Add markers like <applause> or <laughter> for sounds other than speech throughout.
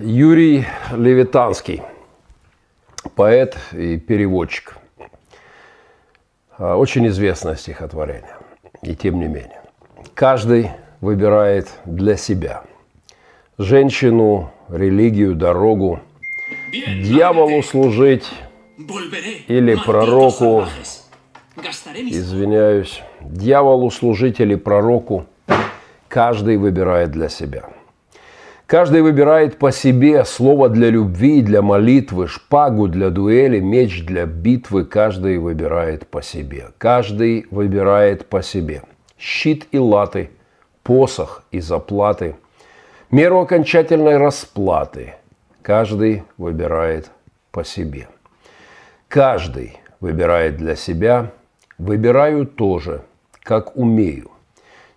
Юрий Левитанский, поэт и переводчик. А, очень известное стихотворение. И тем не менее. Каждый выбирает для себя женщину, религию, дорогу, дьяволу служить или пророку, извиняюсь, дьяволу служить или пророку, каждый выбирает для себя – Каждый выбирает по себе слово для любви, для молитвы, шпагу для дуэли, меч для битвы. Каждый выбирает по себе. Каждый выбирает по себе. Щит и латы, посох и заплаты, меру окончательной расплаты. Каждый выбирает по себе. Каждый выбирает для себя. Выбираю тоже, как умею.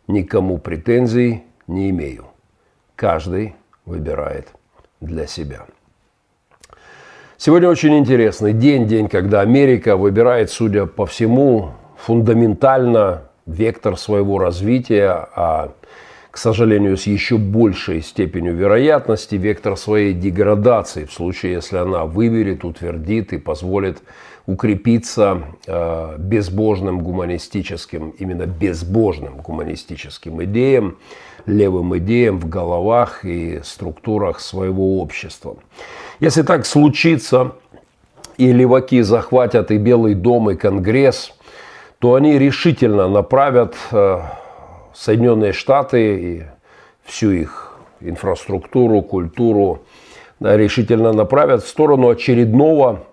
Никому претензий не имею. Каждый выбирает для себя. Сегодня очень интересный день, день, когда Америка выбирает, судя по всему, фундаментально вектор своего развития, а, к сожалению, с еще большей степенью вероятности вектор своей деградации в случае, если она выберет, утвердит и позволит укрепиться э, безбожным гуманистическим, именно безбожным гуманистическим идеям, левым идеям в головах и структурах своего общества. Если так случится, и леваки захватят и Белый дом, и Конгресс, то они решительно направят э, Соединенные Штаты и всю их инфраструктуру, культуру, решительно направят в сторону очередного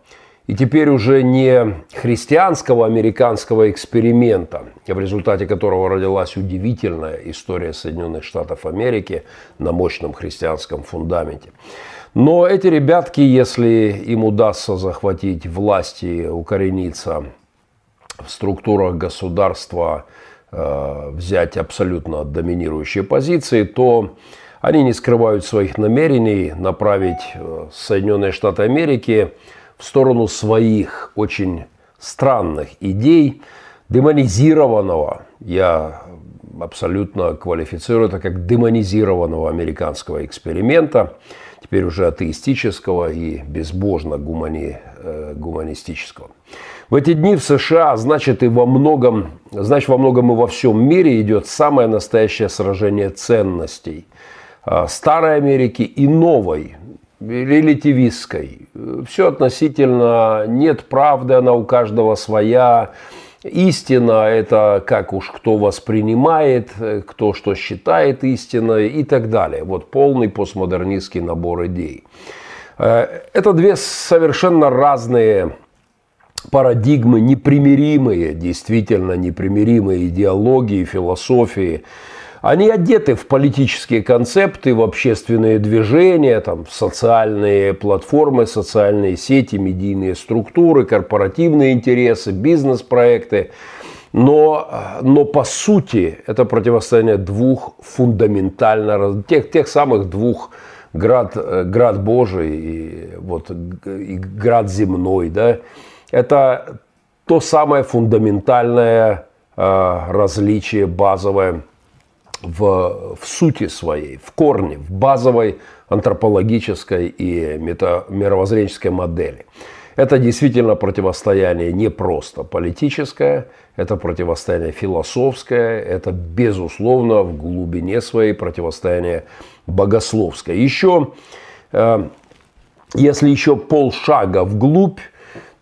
и теперь уже не христианского американского эксперимента, в результате которого родилась удивительная история Соединенных Штатов Америки на мощном христианском фундаменте. Но эти ребятки, если им удастся захватить власть и укорениться в структурах государства, э, взять абсолютно доминирующие позиции, то они не скрывают своих намерений направить э, Соединенные Штаты Америки в сторону своих очень странных идей, демонизированного, я абсолютно квалифицирую это как демонизированного американского эксперимента, теперь уже атеистического и безбожно гумани, э, гуманистического. В эти дни в США, значит, и во многом, значит, во многом и во всем мире идет самое настоящее сражение ценностей э, старой Америки и новой, релятивистской. Все относительно, нет правды, она у каждого своя. Истина – это как уж кто воспринимает, кто что считает истиной и так далее. Вот полный постмодернистский набор идей. Э, это две совершенно разные парадигмы, непримиримые, действительно непримиримые идеологии, философии – они одеты в политические концепты, в общественные движения, там, в социальные платформы, социальные сети, медийные структуры, корпоративные интересы, бизнес-проекты. Но, но по сути это противостояние двух фундаментально, тех, тех самых двух град, град Божий и, вот, и град земной. Да? Это то самое фундаментальное э, различие базовое в, в сути своей, в корне, в базовой антропологической и мета, мировоззренческой модели. Это действительно противостояние не просто политическое, это противостояние философское, это безусловно в глубине своей противостояние богословское. Еще, э, если еще полшага вглубь,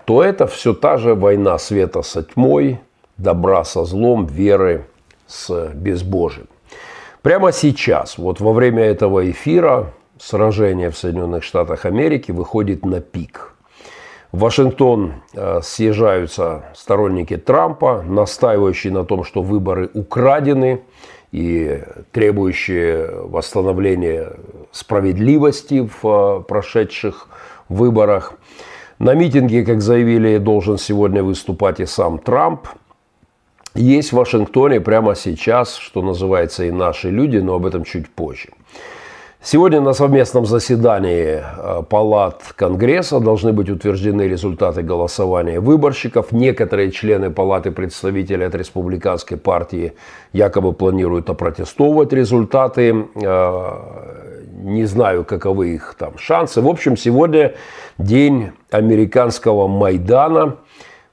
то это все та же война света со тьмой, добра со злом, веры с безбожием. Прямо сейчас, вот во время этого эфира, сражение в Соединенных Штатах Америки выходит на пик. В Вашингтон э, съезжаются сторонники Трампа, настаивающие на том, что выборы украдены и требующие восстановления справедливости в э, прошедших выборах. На митинге, как заявили, должен сегодня выступать и сам Трамп – есть в Вашингтоне прямо сейчас, что называется, и наши люди, но об этом чуть позже. Сегодня на совместном заседании э, палат Конгресса должны быть утверждены результаты голосования выборщиков. Некоторые члены палаты представителей от республиканской партии якобы планируют опротестовывать результаты. Э, не знаю, каковы их там шансы. В общем, сегодня день американского Майдана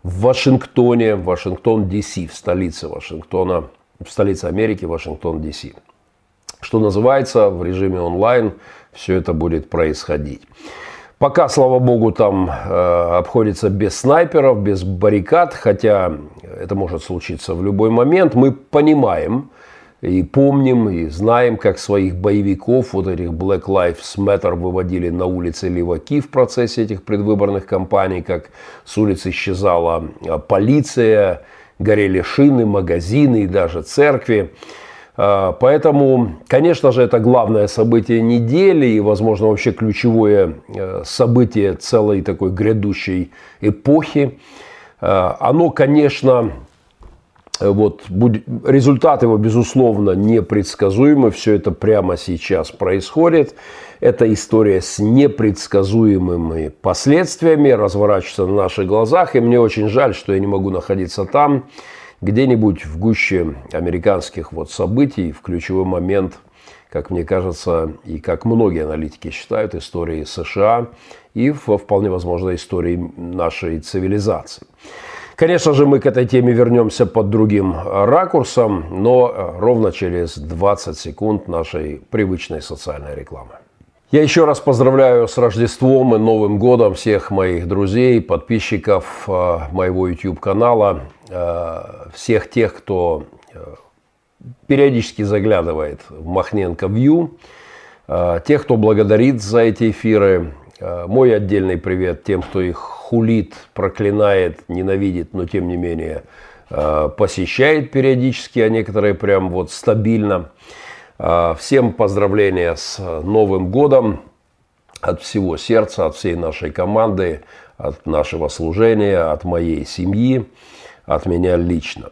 в Вашингтоне, Вашингтон, Д.С., в столице Вашингтона, в столице Америки, Вашингтон, Д.С. Что называется, в режиме онлайн все это будет происходить. Пока, слава богу, там э, обходится без снайперов, без баррикад, хотя это может случиться в любой момент. Мы понимаем и помним, и знаем, как своих боевиков, вот этих Black Lives Matter выводили на улицы леваки в процессе этих предвыборных кампаний, как с улиц исчезала э, полиция, горели шины, магазины и даже церкви. А, поэтому, конечно же, это главное событие недели и, возможно, вообще ключевое э, событие целой такой грядущей эпохи. А, оно, конечно, вот, будет, результат его, безусловно, непредсказуемый. Все это прямо сейчас происходит. Это история с непредсказуемыми последствиями разворачивается на наших глазах. И мне очень жаль, что я не могу находиться там, где-нибудь в гуще американских вот событий, в ключевой момент, как мне кажется, и как многие аналитики считают, истории США и, вполне возможно, истории нашей цивилизации. Конечно же, мы к этой теме вернемся под другим ракурсом, но ровно через 20 секунд нашей привычной социальной рекламы. Я еще раз поздравляю с Рождеством и Новым годом всех моих друзей, подписчиков э, моего YouTube-канала, э, всех тех, кто э, периодически заглядывает в Махненко View, тех, кто благодарит за эти эфиры. Мой отдельный привет тем, кто их хулит, проклинает, ненавидит, но тем не менее посещает периодически, а некоторые прям вот стабильно. А, всем поздравления с Новым годом от всего сердца, от всей нашей команды, от нашего служения, от моей семьи, от меня лично.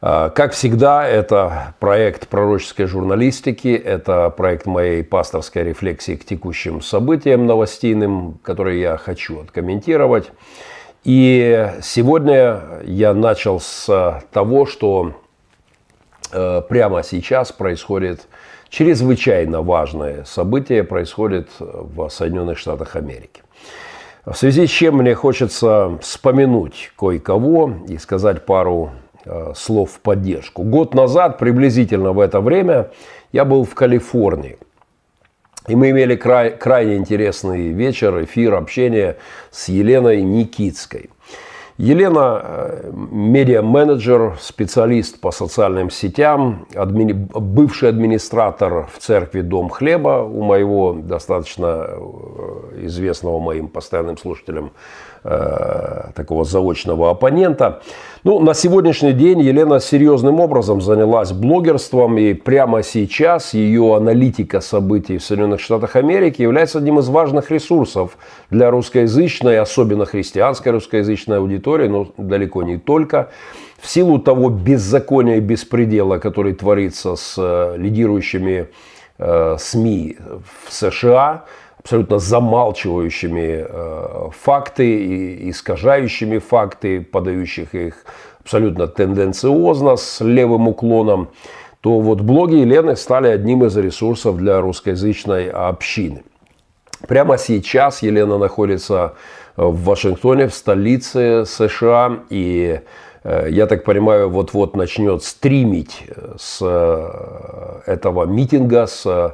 А, как всегда, это проект пророческой журналистики, это проект моей пасторской рефлексии к текущим событиям новостейным, которые я хочу откомментировать. И сегодня я начал с того, что Э, прямо сейчас происходит чрезвычайно важное событие, происходит в Соединенных Штатах Америки. В связи с чем мне хочется вспомянуть кое-кого и сказать пару слов в поддержку. Год назад, приблизительно в это время, я был в Калифорнии. И мы имели край, крайне интересный вечер, эфир, общение с Еленой Никитской – Елена э, – медиа-менеджер, специалист по социальным сетям, админи... бывший администратор в церкви «Дом хлеба» у моего достаточно э, известного моим постоянным слушателям Э, такого заочного оппонента. Ну, на сегодняшний день Елена серьезным образом занялась блогерством, и прямо сейчас ее аналитика событий в Соединенных Штатах Америки является одним из важных ресурсов для русскоязычной, особенно христианской русскоязычной аудитории, но далеко не только. В силу того беззакония и беспредела, который творится с э, лидирующими э, СМИ в США, абсолютно замалчивающими э, факты и искажающими факты, подающих их абсолютно тенденциозно, с левым уклоном, то вот блоги Елены стали одним из ресурсов для русскоязычной общины. Прямо сейчас Елена находится в Вашингтоне, в столице США, и э, я так понимаю, вот-вот начнет стримить с э, этого митинга, с Э,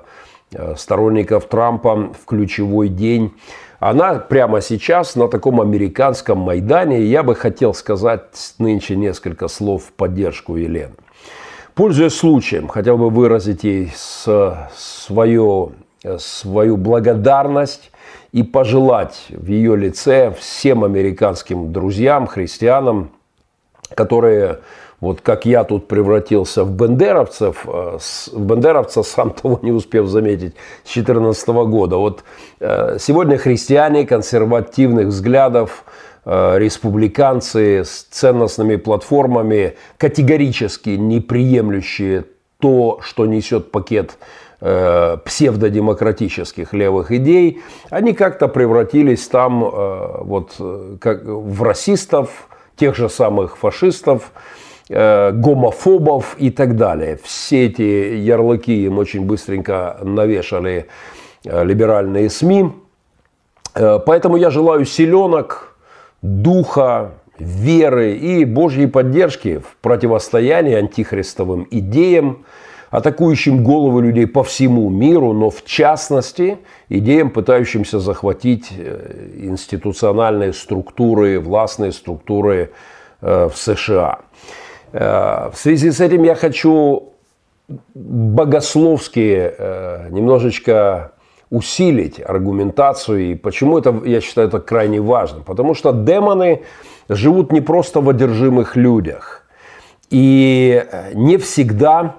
сторонников Трампа в ключевой день. Она прямо сейчас на таком американском Майдане. Я бы хотел сказать нынче несколько слов в поддержку Елены. Пользуясь случаем, хотел бы выразить ей свою, свою благодарность и пожелать в ее лице всем американским друзьям, христианам, которые вот как я тут превратился в бендеровцев, э, в бендеровца, <laughs> сам того не успев заметить, с 2014 года. Вот э, сегодня христиане консервативных взглядов, э, республиканцы с ценностными платформами, категорически не приемлющие то, что несет пакет псевдодемократических левых идей, они как-то превратились там вот, как в расистов, тех же самых фашистов, Э, гомофобов и так далее. Все эти ярлыки им очень быстренько навешали либеральные СМИ. Поэтому я желаю силенок, духа, веры и Божьей поддержки в противостоянии антихристовым идеям, атакующим головы людей по всему миру, но в частности идеям, пытающимся захватить э, институциональные структуры, властные структуры э, в США. Э, в связи с этим я хочу богословски немножечко усилить аргументацию. И почему это, я считаю, это крайне важно? Потому что демоны живут не просто в одержимых людях. И не всегда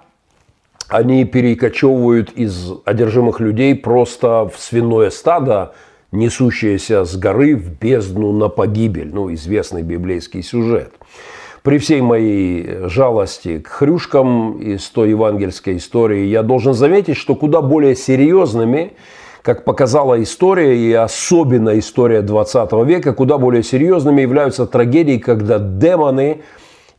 они перекочевывают из одержимых людей просто в свиное стадо, несущееся с горы в бездну на погибель. Ну, известный библейский сюжет. При всей моей жалости к хрюшкам из той евангельской истории, я должен заметить, что куда более серьезными, как показала история, и особенно история 20 века, куда более серьезными являются трагедии, когда демоны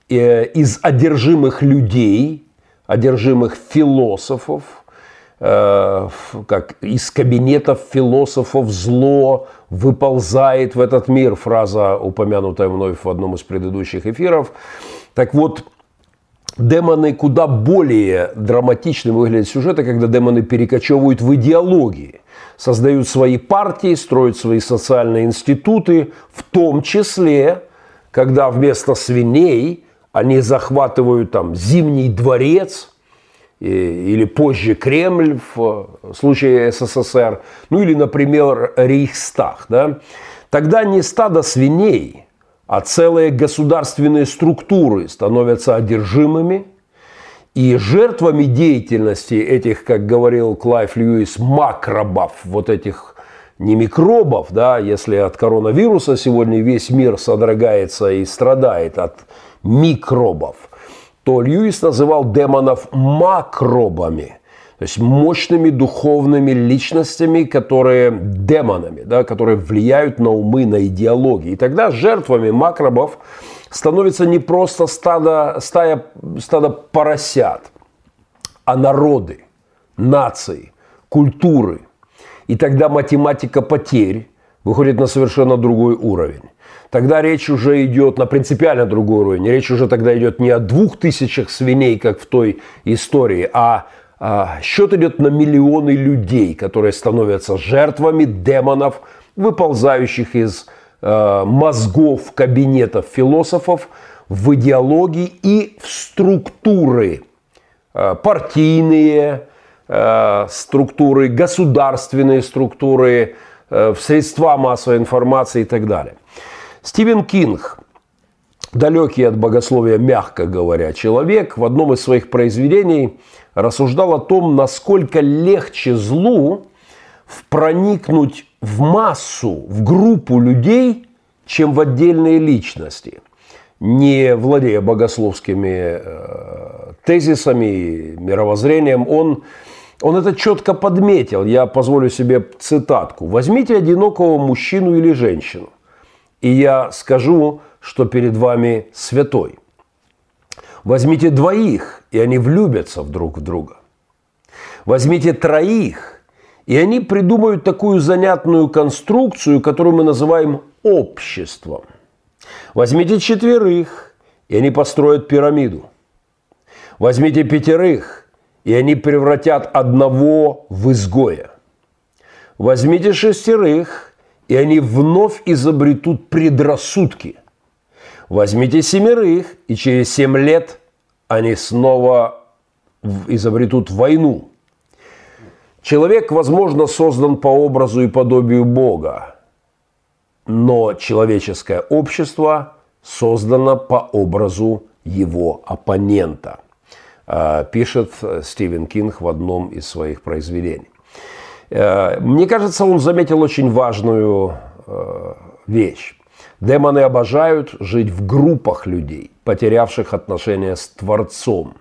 э, из одержимых людей – одержимых философов, э, как из кабинетов философов зло выползает в этот мир, фраза, упомянутая мной в одном из предыдущих эфиров. Так вот, демоны куда более драматичны выглядят сюжеты, когда демоны перекочевывают в идеологии, создают свои партии, строят свои социальные институты, в том числе, когда вместо свиней – они захватывают там Зимний дворец или позже Кремль в случае СССР, ну или, например, Рейхстаг. Да? Тогда не стадо свиней, а целые государственные структуры становятся одержимыми, и жертвами деятельности этих, как говорил Клайв Льюис, макробов, вот этих не микробов, да, если от коронавируса сегодня весь мир содрогается и страдает от микробов, то Льюис называл демонов макробами, то есть мощными духовными личностями, которые демонами, да, которые влияют на умы, на идеологии. И тогда жертвами макробов становится не просто стадо, стая, стадо поросят, а народы, нации, культуры. И тогда математика потерь выходит на совершенно другой уровень тогда речь уже идет на принципиально другой уровень. Речь уже тогда идет не о двух тысячах свиней, как в той истории, а, а счет идет на миллионы людей, которые становятся жертвами демонов, выползающих из э, мозгов кабинетов философов в идеологии и в структуры э, партийные, э, структуры, государственные структуры, э, в средства массовой информации и так далее. Стивен Кинг, далекий от богословия, мягко говоря, человек, в одном из своих произведений рассуждал о том, насколько легче злу проникнуть в массу, в группу людей, чем в отдельные личности. Не владея богословскими э, тезисами, мировоззрением, он, он это четко подметил. Я позволю себе цитатку. Возьмите одинокого мужчину или женщину и я скажу, что перед вами святой. Возьмите двоих, и они влюбятся друг в друга. Возьмите троих, и они придумают такую занятную конструкцию, которую мы называем обществом. Возьмите четверых, и они построят пирамиду. Возьмите пятерых, и они превратят одного в изгоя. Возьмите шестерых, и они вновь изобретут предрассудки. Возьмите семерых, и через семь лет они снова изобретут войну. Человек, возможно, создан по образу и подобию Бога, но человеческое общество создано по образу его оппонента, а, пишет Стивен Кинг в одном из своих произведений. Э, мне кажется, он заметил очень важную э, вещь. Демоны обожают жить в группах людей, потерявших отношения с Творцом.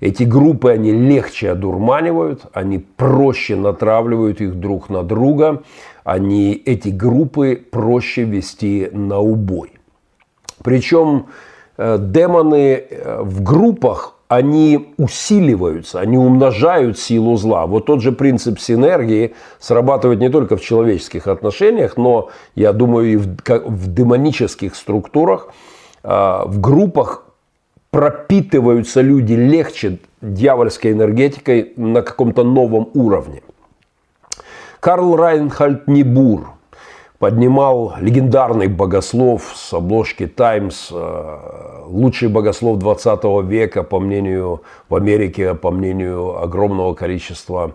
Эти группы они легче одурманивают, они проще натравливают их друг на друга, они, эти группы проще вести на убой. Причем э, демоны в группах они усиливаются, они умножают силу зла. Вот тот же принцип синергии срабатывает не только в человеческих отношениях, но, я думаю, и в, в демонических структурах, а, в группах пропитываются люди легче дьявольской энергетикой на каком-то новом уровне. Карл Райнхальд Небур поднимал легендарный богослов с обложки «Таймс», э, лучший богослов 20 века, по мнению в Америке, по мнению огромного количества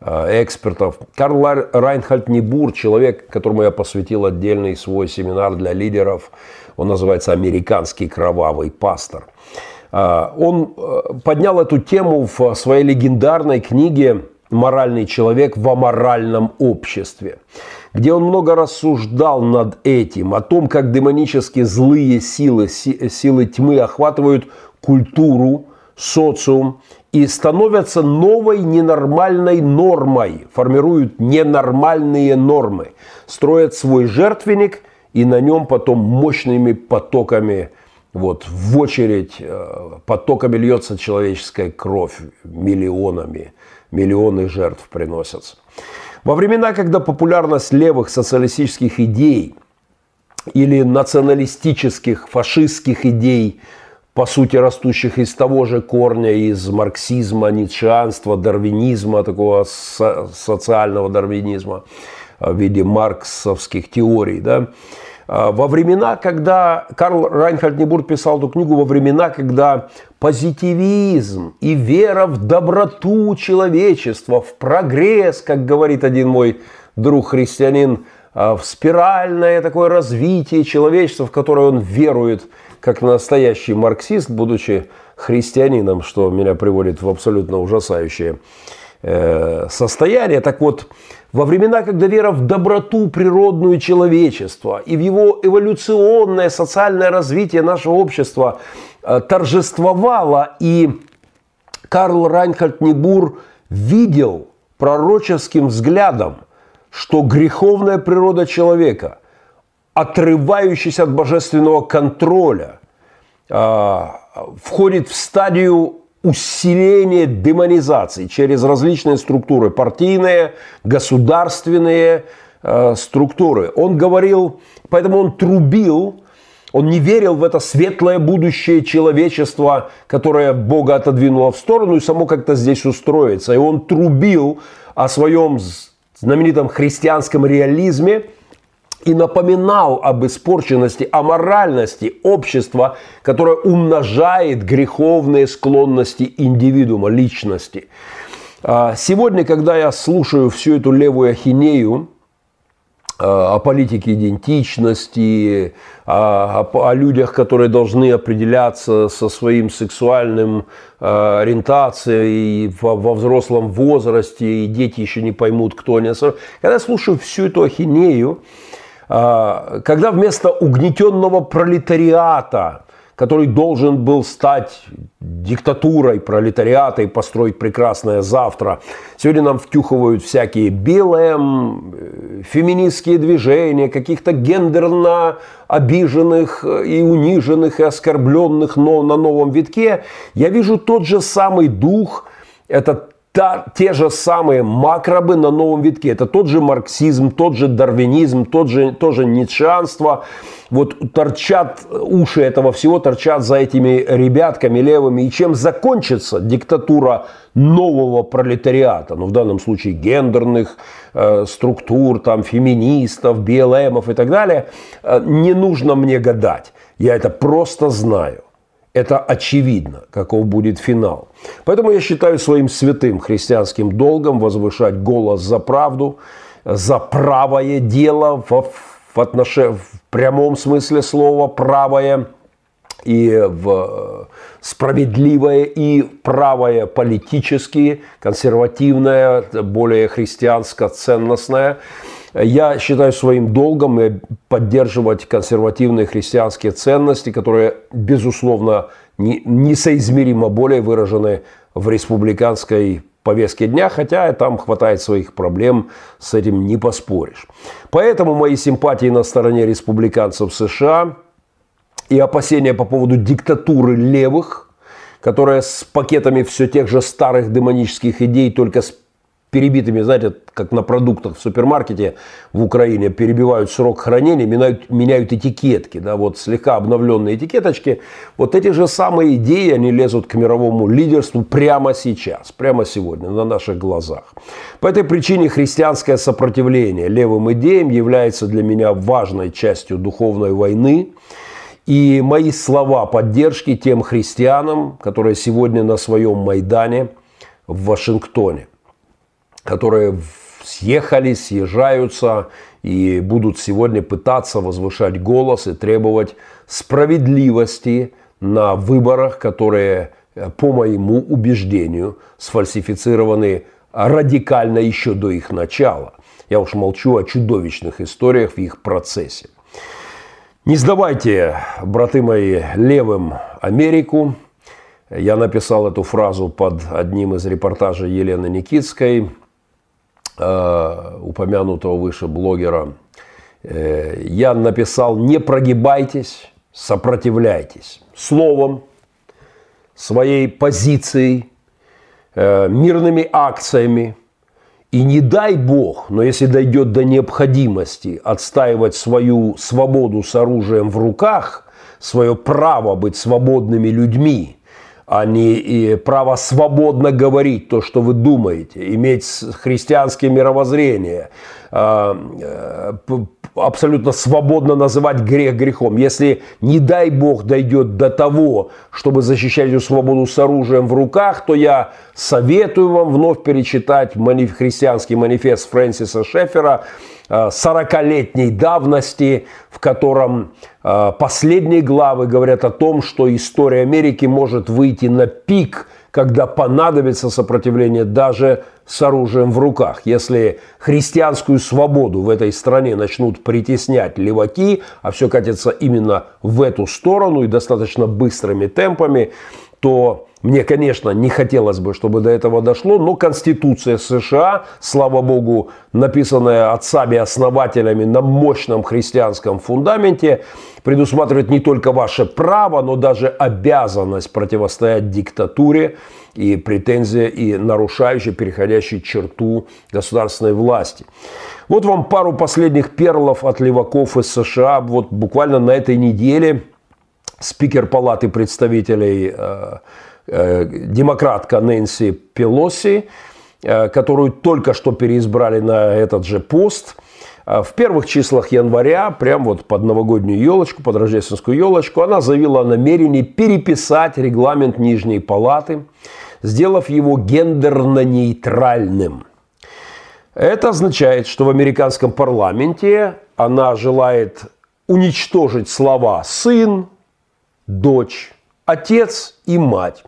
э, экспертов. Карл Райнхальд Небур, человек, которому я посвятил отдельный свой семинар для лидеров, он называется «Американский кровавый пастор». Э, он поднял эту тему в своей легендарной книге «Моральный человек в аморальном обществе», где он много рассуждал над этим, о том, как демонически злые силы, силы тьмы охватывают культуру, социум и становятся новой ненормальной нормой, формируют ненормальные нормы, строят свой жертвенник и на нем потом мощными потоками вот, в очередь э, потоками льется человеческая кровь миллионами миллионы жертв приносятся. Во времена, когда популярность левых социалистических идей или националистических, фашистских идей, по сути, растущих из того же корня, из марксизма, ницшеанства, дарвинизма, такого социального дарвинизма в виде марксовских теорий, да, а, во времена, когда Карл Райнхард Небург писал эту книгу, во времена, когда позитивизм и вера в доброту человечества, в прогресс, как говорит один мой друг христианин, а, в спиральное такое развитие человечества, в которое он верует, как настоящий марксист, будучи христианином, что меня приводит в абсолютно ужасающее э, состояние. Так вот, во времена, когда вера в доброту природную человечества и в его эволюционное социальное развитие нашего общества торжествовала, и Карл Райнхард Небур видел пророческим взглядом, что греховная природа человека, отрывающаяся от божественного контроля, э, входит в стадию усиление демонизации через различные структуры, партийные, государственные э, структуры. Он говорил, поэтому он трубил, он не верил в это светлое будущее человечества, которое Бога отодвинуло в сторону и само как-то здесь устроится. И он трубил о своем знаменитом христианском реализме – и напоминал об испорченности, о моральности общества, которое умножает греховные склонности индивидуума, личности. А, сегодня, когда я слушаю всю эту левую ахинею, о политике идентичности, о, о, о людях, которые должны определяться со своим сексуальным э, ориентацией во, во взрослом возрасте, и дети еще не поймут, кто они. Когда я слушаю всю эту ахинею, а, когда вместо угнетенного пролетариата, который должен был стать диктатурой пролетариата и построить прекрасное завтра. Сегодня нам втюхивают всякие БЛМ, э, феминистские движения, каких-то гендерно обиженных и униженных и оскорбленных, но на новом витке. Я вижу тот же самый дух, этот та, те же самые макробы на новом витке. Это тот же марксизм, тот же дарвинизм, тот же, тоже ницшеанство. Вот торчат уши этого всего, торчат за этими ребятками левыми. И чем закончится диктатура нового пролетариата, ну в данном случае гендерных э, структур, там, феминистов, БЛМов и так далее, э, не нужно мне гадать. Я это просто знаю. Это очевидно, каков будет финал. Поэтому я считаю своим святым христианским долгом возвышать голос за правду, за правое дело в, в, отнош... в прямом смысле слова правое и в справедливое и правое политически, консервативное, более христианско-ценностное – я считаю своим долгом поддерживать консервативные христианские ценности, которые, безусловно, несоизмеримо более выражены в республиканской повестке дня, хотя там хватает своих проблем, с этим не поспоришь. Поэтому мои симпатии на стороне республиканцев США и опасения по поводу диктатуры левых, которая с пакетами все тех же старых демонических идей, только с перебитыми, знаете, как на продуктах в супермаркете в Украине перебивают срок хранения, меняют, меняют этикетки, да, вот слегка обновленные этикеточки. Вот эти же самые идеи, они лезут к мировому лидерству прямо сейчас, прямо сегодня, на наших глазах. По этой причине христианское сопротивление левым идеям является для меня важной частью духовной войны. И мои слова поддержки тем христианам, которые сегодня на своем Майдане в Вашингтоне которые съехали, съезжаются и будут сегодня пытаться возвышать голос и требовать справедливости на выборах, которые, э, по моему убеждению, сфальсифицированы радикально еще до их начала. Я уж молчу о чудовищных историях в их процессе. Не сдавайте, браты мои, левым Америку. Я написал эту фразу под одним из репортажей Елены Никитской – упомянутого выше блогера, э, я написал «Не прогибайтесь, сопротивляйтесь» словом, своей позицией, э, мирными акциями. И не дай Бог, но если дойдет до необходимости отстаивать свою свободу с оружием в руках, свое право быть свободными людьми – а не и право свободно говорить то, что вы думаете, иметь христианское мировоззрение, а, э, абсолютно свободно называть грех грехом. Если, не дай Бог, дойдет до того, чтобы защищать эту свободу с оружием в руках, то я советую вам вновь перечитать христианский манифест Фрэнсиса Шефера 40-летней давности, в котором а, последние главы говорят о том, что история Америки может выйти на пик, когда понадобится сопротивление даже с оружием в руках. Если христианскую свободу в этой стране начнут притеснять леваки, а все катится именно в эту сторону и достаточно быстрыми темпами, то мне, конечно, не хотелось бы, чтобы до этого дошло, но Конституция США, слава богу, написанная отцами-основателями на мощном христианском фундаменте, предусматривает не только ваше право, но даже обязанность противостоять диктатуре и претензии, и нарушающей, переходящей черту государственной власти. Вот вам пару последних перлов от леваков из США. Вот буквально на этой неделе спикер Палаты представителей э, демократка Нэнси Пелоси, э, которую только что переизбрали на этот же пост. Э, в первых числах января, прям вот под новогоднюю елочку, под рождественскую елочку, она заявила о намерении переписать регламент Нижней Палаты, сделав его гендерно-нейтральным. Это означает, что в американском парламенте она желает уничтожить слова «сын», «дочь», «отец» и «мать»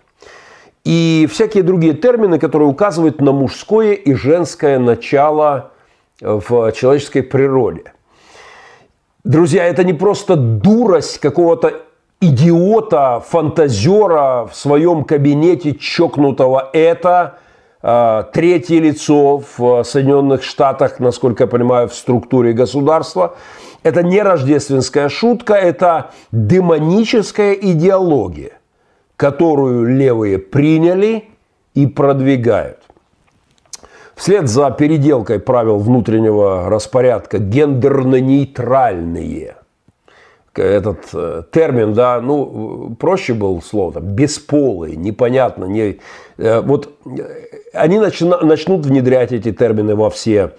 и всякие другие термины, которые указывают на мужское и женское начало в человеческой природе. Друзья, это не просто дурость какого-то идиота, фантазера в своем кабинете чокнутого. Это э, третье лицо в Соединенных Штатах, насколько я понимаю, в структуре государства. Это не рождественская шутка, это демоническая идеология которую левые приняли и продвигают. Вслед за переделкой правил внутреннего распорядка гендерно-нейтральные. Этот э, термин, да, ну, проще был слово, бесполый, непонятно. Не, э, вот э, они начна, начнут внедрять эти термины во все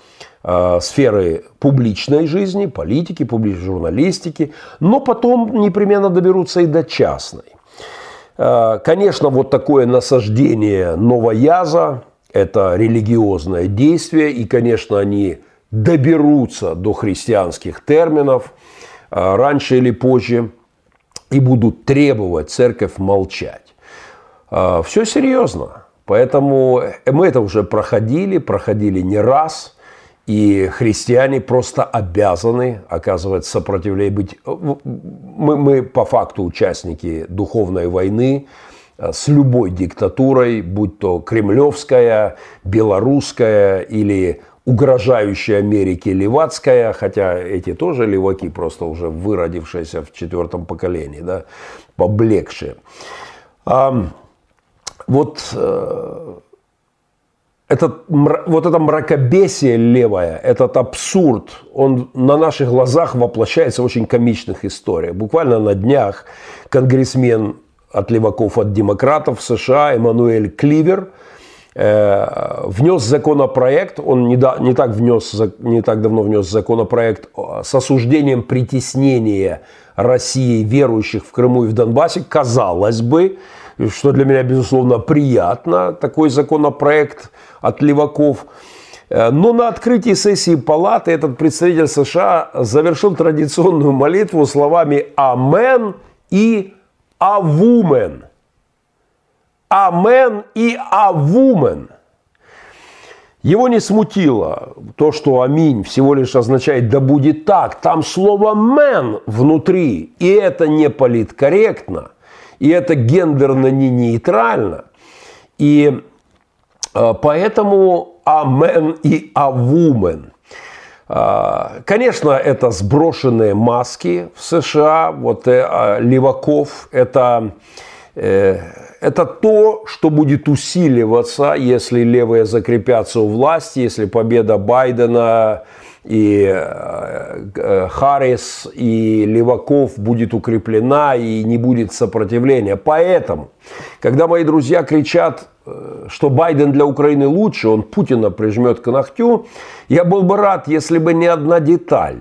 сферы публичной жизни, политики, публичной журналистики, но потом непременно доберутся и до частной. Э, конечно, вот такое насаждение новояза – это религиозное действие, и, конечно, они доберутся до христианских терминов э, раньше или позже и будут требовать церковь молчать. Э, Все серьезно. Поэтому мы это уже проходили, проходили не раз – и христиане просто обязаны оказывать сопротивление, быть... Мы, мы по факту участники духовной войны э, с любой диктатурой, будь то кремлевская, белорусская или угрожающая Америке левацкая, хотя эти тоже леваки, просто уже выродившиеся в четвертом поколении, да, поблекшие. вот этот, вот это мракобесие левое, этот абсурд, он на наших глазах воплощается в очень комичных историях. Буквально на днях конгрессмен от леваков, от демократов США Эммануэль Кливер э, внес законопроект, он не, да, не, так внес, не так давно внес законопроект с осуждением притеснения России верующих в Крыму и в Донбассе, казалось бы, что для меня, безусловно, приятно, такой законопроект от леваков. Э, но на открытии сессии палаты этот представитель США завершил традиционную молитву словами «Амен» и «Авумен». «Амен» и «Авумен». Его не смутило то, что «Аминь» всего лишь означает «да будет так». Там слово «мен» внутри, и это не политкорректно – и это гендерно не нейтрально. И поэтому амен и авумен. Э, конечно, это сброшенные маски в США, вот э, а, леваков, это, это то, что будет усиливаться, если левые закрепятся у власти, если победа Байдена и э, э, Харрис, и Леваков будет укреплена, и не будет сопротивления. Поэтому, когда мои друзья кричат, э, что Байден для Украины лучше, он Путина прижмет к ногтю, я был бы рад, если бы не одна деталь.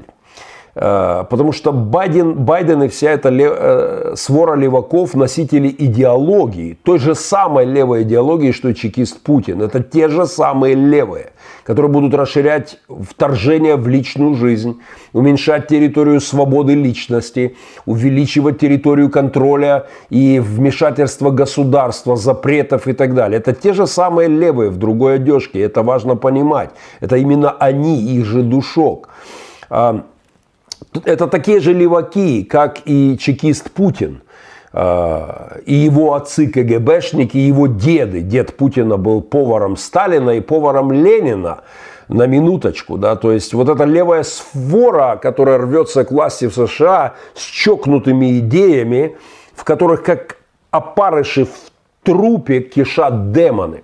Потому что Байден, Байден и вся эта лев, свора леваков носители идеологии, той же самой левой идеологии, что и чекист Путин. Это те же самые левые которые будут расширять вторжение в личную жизнь, уменьшать территорию свободы личности, увеличивать территорию контроля и вмешательства государства, запретов и так далее. Это те же самые левые в другой одежке, это важно понимать. Это именно они, их же душок. А, это такие же леваки, как и чекист Путин – и его отцы КГБшники, и его деды. Дед Путина был поваром Сталина и поваром Ленина на минуточку, да, то есть вот эта левая свора, которая рвется к власти в США с чокнутыми идеями, в которых как опарыши в трупе кишат демоны.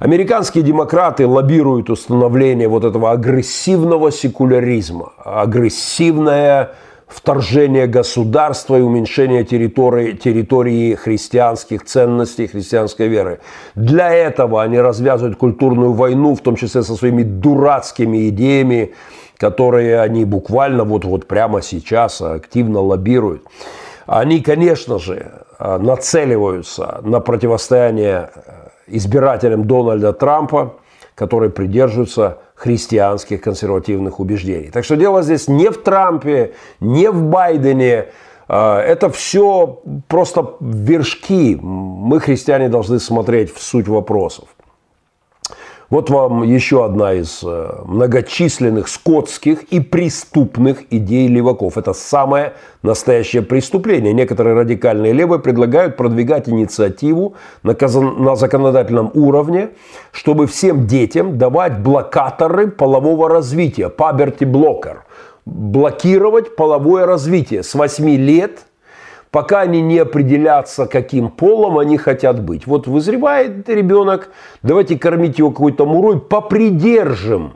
Американские демократы лоббируют установление вот этого агрессивного секуляризма, агрессивное вторжение государства и уменьшение территории, территории христианских ценностей, христианской веры. Для этого они развязывают культурную войну, в том числе со своими дурацкими идеями, которые они буквально вот, вот прямо сейчас активно лоббируют. Они, конечно же, нацеливаются на противостояние избирателям Дональда Трампа, которые придерживаются христианских консервативных убеждений. Так что дело здесь не в Трампе, не в Байдене. А, это все просто вершки. Мы, христиане, должны смотреть в суть вопросов. Вот вам еще одна из э, многочисленных скотских и преступных идей леваков. Это самое настоящее преступление. Некоторые радикальные левые предлагают продвигать инициативу на законодательном уровне, чтобы всем детям давать блокаторы полового развития, blocker, блокировать половое развитие с 8 лет – пока они не определятся, каким полом они хотят быть. Вот вызревает ребенок, давайте кормить его какой-то мурой, попридержим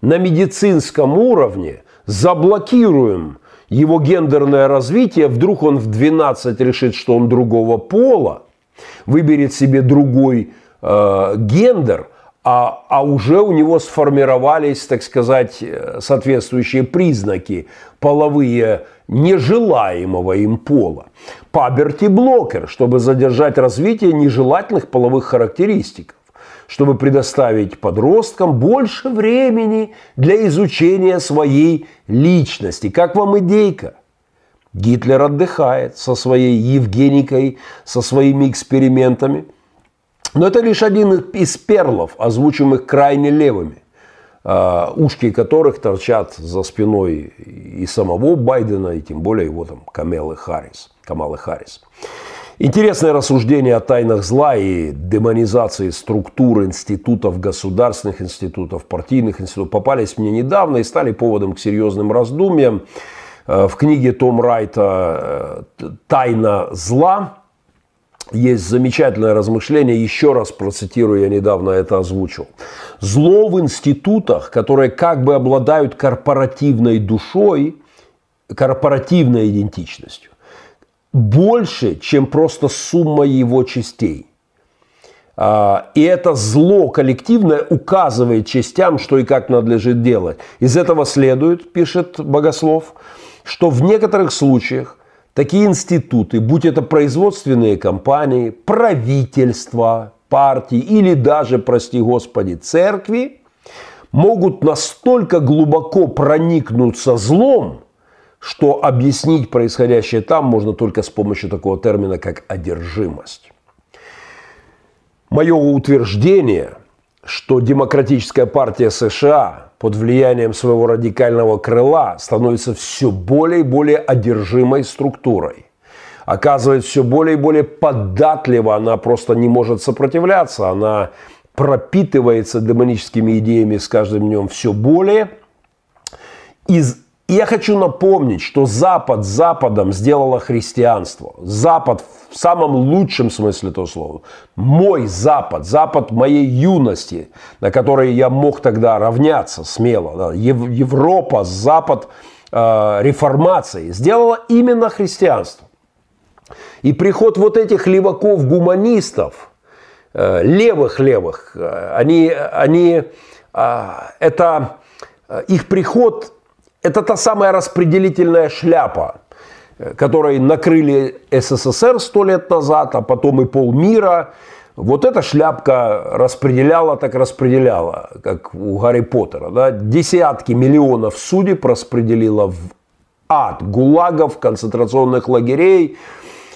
на медицинском уровне, заблокируем его гендерное развитие, вдруг он в 12 решит, что он другого пола, выберет себе другой э, гендер, а, а уже у него сформировались, так сказать, э, соответствующие признаки половые нежелаемого им пола. Puberty blocker, чтобы задержать развитие нежелательных половых характеристик чтобы предоставить подросткам больше времени для изучения своей личности. Как вам идейка? Гитлер отдыхает со своей Евгеникой, со своими экспериментами. Но это лишь один из перлов, озвучиваемых крайне левыми. А, ушки которых торчат за спиной и самого Байдена, и тем более его там Камелы Харрис, Камалы Харрис. Интересное рассуждение о тайнах зла и демонизации структур институтов, государственных институтов, партийных институтов попались мне недавно и стали поводом к серьезным раздумьям. Э, в книге Том Райта э, «Тайна зла» есть замечательное размышление, еще раз процитирую, я недавно это озвучил. Зло в институтах, которые как бы обладают корпоративной душой, корпоративной идентичностью, больше, чем просто сумма его частей. А, и это зло коллективное указывает частям, что и как надлежит делать. Из этого следует, пишет Богослов, что в некоторых случаях такие институты, будь это производственные компании, правительства, партии или даже, прости господи, церкви, могут настолько глубоко проникнуться злом, что объяснить происходящее там можно только с помощью такого термина, как одержимость. Мое утверждение, что демократическая партия США под влиянием своего радикального крыла становится все более и более одержимой структурой. Оказывается, все более и более податлива, она просто не может сопротивляться, она пропитывается демоническими идеями с каждым днем все более. Из я хочу напомнить, что Запад Западом сделало христианство. Запад в самом лучшем смысле этого слова. Мой Запад, Запад моей юности, на который я мог тогда равняться смело. Да. Европа, Запад э, реформации сделала именно христианство. И приход вот этих леваков-гуманистов, э, левых-левых, э, они, они, э, это э, их приход это та самая распределительная шляпа, которой накрыли СССР сто лет назад, а потом и полмира. Вот эта шляпка распределяла, так распределяла, как у Гарри Поттера. Да? Десятки миллионов судеб распределила в ад, гулагов, концентрационных лагерей.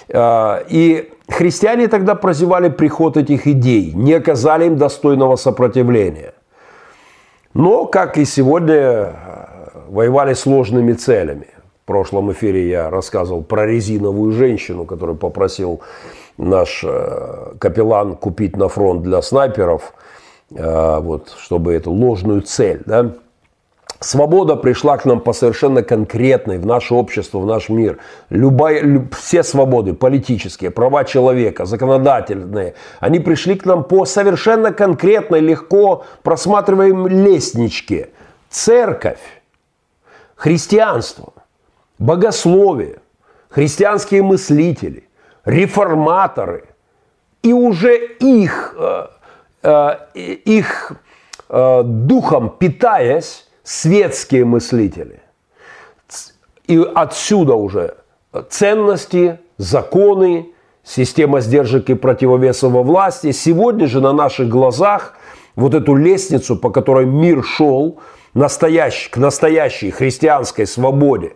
Э, и христиане тогда прозевали приход этих идей, не оказали им достойного сопротивления. Но, как и сегодня, воевали сложными целями. В прошлом эфире я рассказывал про резиновую женщину, которую попросил наш э, капеллан купить на фронт для снайперов, э, вот, чтобы эту ложную цель. Да? Свобода пришла к нам по совершенно конкретной в наше общество, в наш мир. Любая, люб, все свободы, политические, права человека, законодательные, они пришли к нам по совершенно конкретной, легко просматриваемой лестничке. Церковь христианство, богословие, христианские мыслители, реформаторы и уже их, э, э, их э, духом питаясь, светские мыслители. И отсюда уже ценности, законы, система сдержек и противовесов во власти. Сегодня же на наших глазах вот эту лестницу, по которой мир шел, настоящий, к настоящей христианской свободе,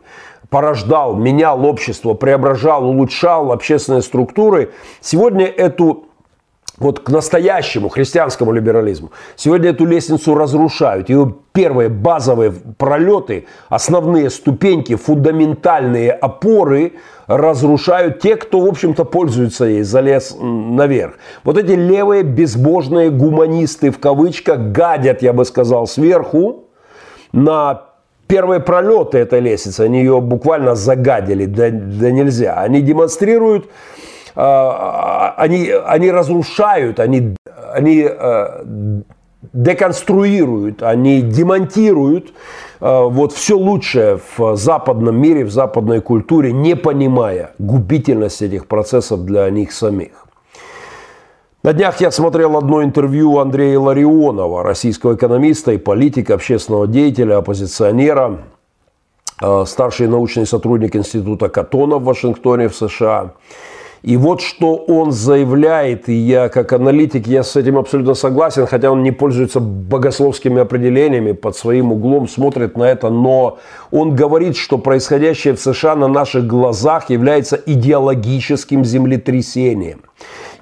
порождал, менял общество, преображал, улучшал общественные структуры, сегодня эту вот к настоящему христианскому либерализму. Сегодня эту лестницу разрушают. Ее первые базовые пролеты, основные ступеньки, фундаментальные опоры разрушают те, кто, в общем-то, пользуется ей, залез наверх. Вот эти левые безбожные гуманисты, в кавычках, гадят, я бы сказал, сверху, на первые пролеты этой лестницы, они ее буквально загадили, да, да нельзя. Они демонстрируют, э, они, они разрушают, они, они э, деконструируют, они демонтируют вот все лучшее в западном мире, в западной культуре, не понимая губительность этих процессов для них самих. На днях я смотрел одно интервью Андрея Ларионова, российского экономиста и политика, общественного деятеля, оппозиционера, э, старший научный сотрудник Института Катона в Вашингтоне в США. И вот что он заявляет, и я как аналитик, я с этим абсолютно согласен, хотя он не пользуется богословскими определениями, под своим углом смотрит на это, но он говорит, что происходящее в США на наших глазах является идеологическим землетрясением.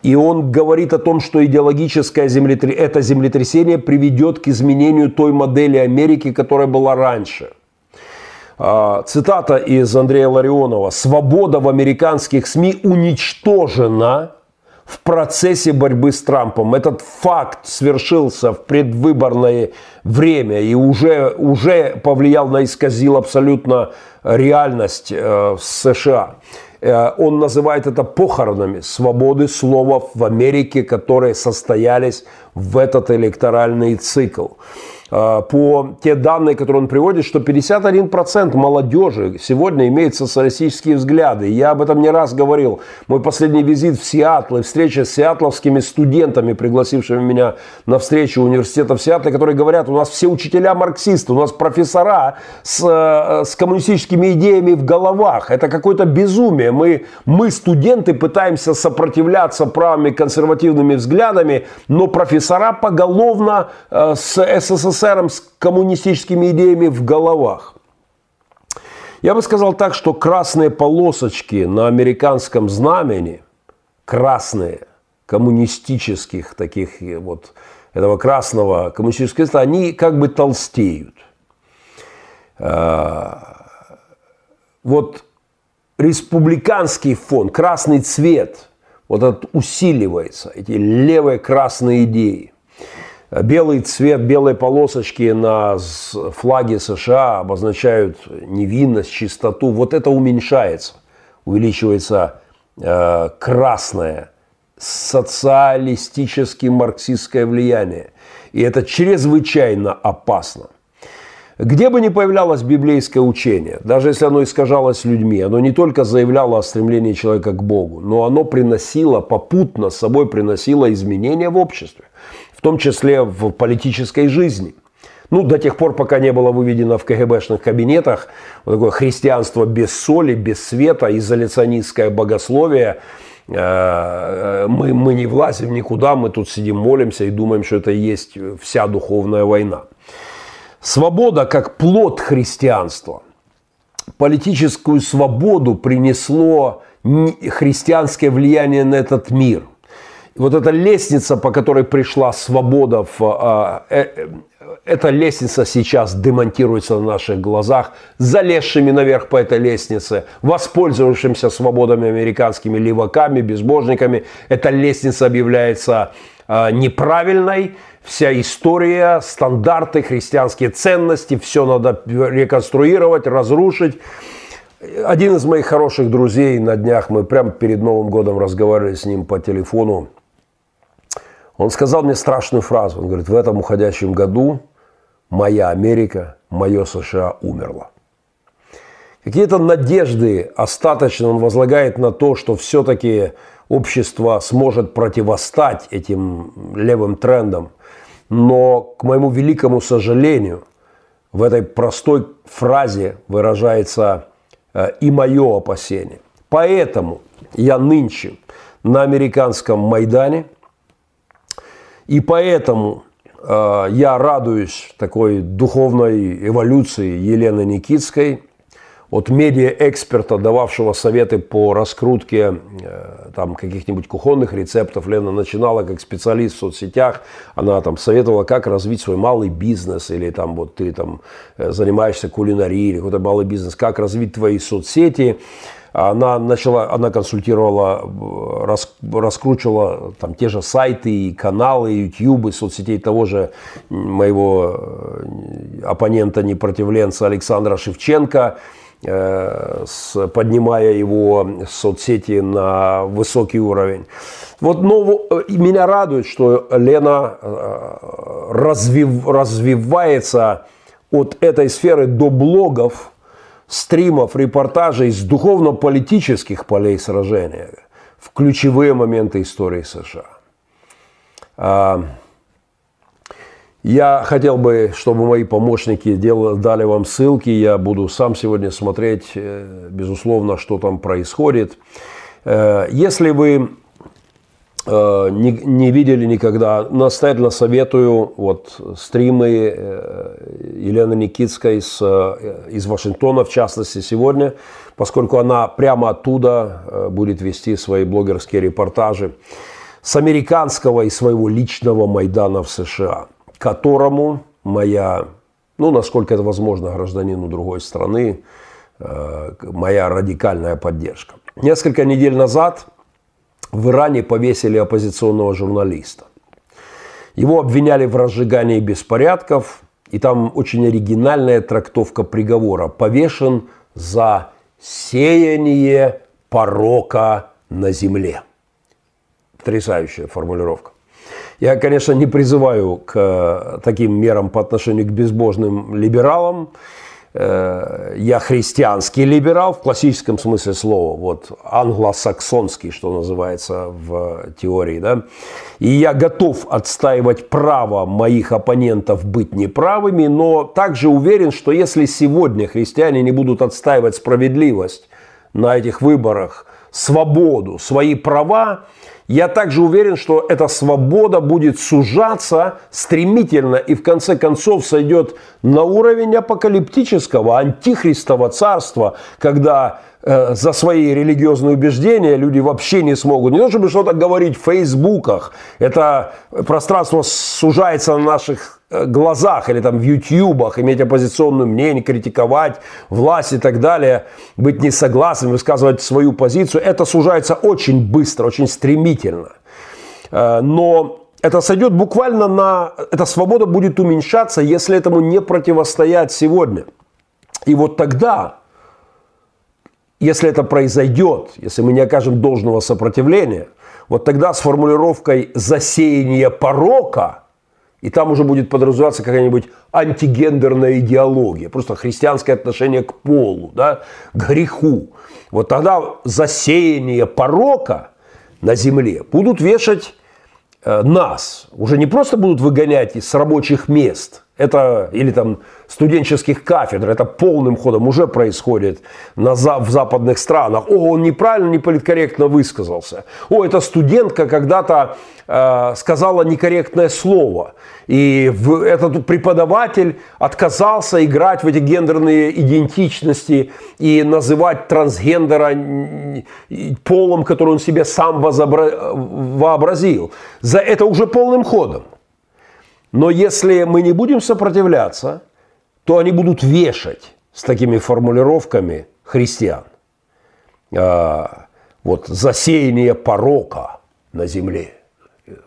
И он говорит о том, что идеологическое землетрясение, это землетрясение приведет к изменению той модели Америки, которая была раньше. А, цитата из Андрея Ларионова. «Свобода в американских СМИ уничтожена в процессе борьбы с Трампом. Этот факт свершился в предвыборное время и уже, уже повлиял на исказил абсолютно реальность э, в США. Э, он называет это похоронами свободы слова в Америке, которые состоялись в этот электоральный цикл. А, по те данные, которые он приводит, что 51% молодежи сегодня имеет социалистические взгляды. Я об этом не раз говорил. Мой последний визит в Сиэтл и встреча с сиатловскими студентами, пригласившими меня на встречу университета в Сиэтле, которые говорят, у нас все учителя марксисты, у нас профессора с, э, с коммунистическими идеями в головах. Это какое-то безумие. Мы, мы, студенты, пытаемся сопротивляться правыми консервативными взглядами, но профессора поголовно э, с СССР СССРом с коммунистическими идеями в головах. Я бы сказал так, что красные полосочки на американском знамени, красные, коммунистических таких вот, этого красного коммунистического они как бы толстеют. А, вот республиканский фон, красный цвет, вот этот усиливается, эти левые красные идеи белый цвет, белые полосочки на флаге США обозначают невинность, чистоту. Вот это уменьшается, увеличивается э, красное социалистически марксистское влияние. И это чрезвычайно опасно. Где бы ни появлялось библейское учение, даже если оно искажалось людьми, оно не только заявляло о стремлении человека к Богу, но оно приносило, попутно с собой приносило изменения в обществе в том числе в политической жизни. Ну, до тех пор, пока не было выведено в КГБшных кабинетах вот такое христианство без соли, без света, изоляционистское богословие, э, мы, мы не влазим никуда, мы тут сидим, молимся и думаем, что это и есть вся духовная война. Свобода как плод христианства. Политическую свободу принесло христианское влияние на этот мир вот эта лестница, по которой пришла свобода, в, а, э, э, эта лестница сейчас демонтируется на наших глазах, залезшими наверх по этой лестнице, воспользовавшимся свободами американскими леваками, безбожниками. Эта лестница объявляется э, неправильной, вся история, стандарты, христианские ценности, все надо реконструировать, разрушить. Один из моих хороших друзей на днях, мы прямо перед Новым годом разговаривали с ним по телефону, он сказал мне страшную фразу. Он говорит, в этом уходящем году моя Америка, мое США умерло. Какие-то надежды остаточно он возлагает на то, что все-таки общество сможет противостать этим левым трендам. Но, к моему великому сожалению, в этой простой фразе выражается э, и мое опасение. Поэтому я нынче на американском Майдане – и поэтому э, я радуюсь такой духовной эволюции Елены Никитской, от медиа-эксперта, дававшего советы по раскрутке э, там, каких-нибудь кухонных рецептов. Лена начинала как специалист в соцсетях. Она там советовала, как развить свой малый бизнес. Или там вот ты там э, занимаешься кулинарией, или какой-то малый бизнес. Как развить твои соцсети. Она начала, она консультировала, рас, раскручивала там те же сайты, и каналы, и соцсетей того же моего э, оппонента, непротивленца Александра Шевченко, э, поднимая его соцсети на высокий уровень. Вот но э, меня радует, что Лена развив, развивается от этой сферы до блогов, стримов, репортажей с духовно-политических полей сражения в ключевые моменты истории США. А, я хотел бы, чтобы мои помощники дали вам ссылки. Я буду сам сегодня смотреть, э, безусловно, что там происходит. Э, если вы не, не видели никогда, настоятельно советую вот стримы э, Елены Никитской с, э, из Вашингтона, в частности, сегодня, поскольку она прямо оттуда будет вести свои блогерские репортажи с американского и своего личного Майдана в США, которому моя, ну, насколько это возможно, гражданину другой страны, моя радикальная поддержка. Несколько недель назад – в Иране повесили оппозиционного журналиста. Его обвиняли в разжигании беспорядков, и там очень оригинальная трактовка приговора. Повешен за сеяние порока на земле. Потрясающая формулировка. Я, конечно, не призываю к э, таким мерам по отношению к безбожным либералам. Э, я христианский либерал в классическом смысле слова, вот англосаксонский, что называется в теории, да. И я готов отстаивать право моих оппонентов быть неправыми, но также уверен, что если сегодня христиане не будут отстаивать справедливость на этих выборах, свободу, свои права, я также уверен, что эта свобода будет сужаться стремительно и в конце концов сойдет на уровень апокалиптического, антихристового царства, когда э, за свои религиозные убеждения люди вообще не смогут. Не то, чтобы что-то говорить в фейсбуках. Это пространство сужается на наших глазах или там в ютьюбах, иметь оппозиционное мнение, критиковать власть и так далее, быть не согласным, высказывать свою позицию, это сужается очень быстро, очень стремительно. Э, но это сойдет буквально на... Эта свобода будет уменьшаться, если этому не противостоять сегодня. И вот тогда, если это произойдет, если мы не окажем должного сопротивления, вот тогда с формулировкой «засеяние порока» – и там уже будет подразумеваться какая-нибудь антигендерная идеология, просто христианское отношение к полу, да, греху. Вот тогда засеяние порока на земле будут вешать э, нас. Уже не просто будут выгонять из рабочих мест, это, или там студенческих кафедр, это полным ходом уже происходит на, в западных странах. О, он неправильно, не политкорректно высказался. О, эта студентка когда-то э, сказала некорректное слово. И в, этот преподаватель отказался играть в эти гендерные идентичности и называть трансгендера полом, который он себе сам вообразил. За это уже полным ходом. Но если мы не будем сопротивляться, то они будут вешать с такими формулировками христиан. А, вот засеяние порока на земле,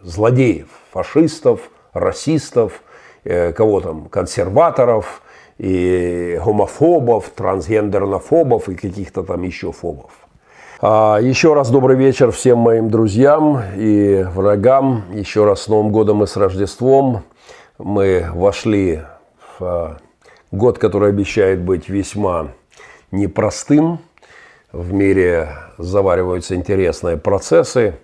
злодеев, фашистов, расистов, э, кого там, консерваторов, и гомофобов, трансгендернофобов и каких-то там еще фобов. А, еще раз добрый вечер всем моим друзьям и врагам. Еще раз с Новым годом и с Рождеством мы вошли в а, год, который обещает быть весьма непростым. В мире завариваются интересные процессы.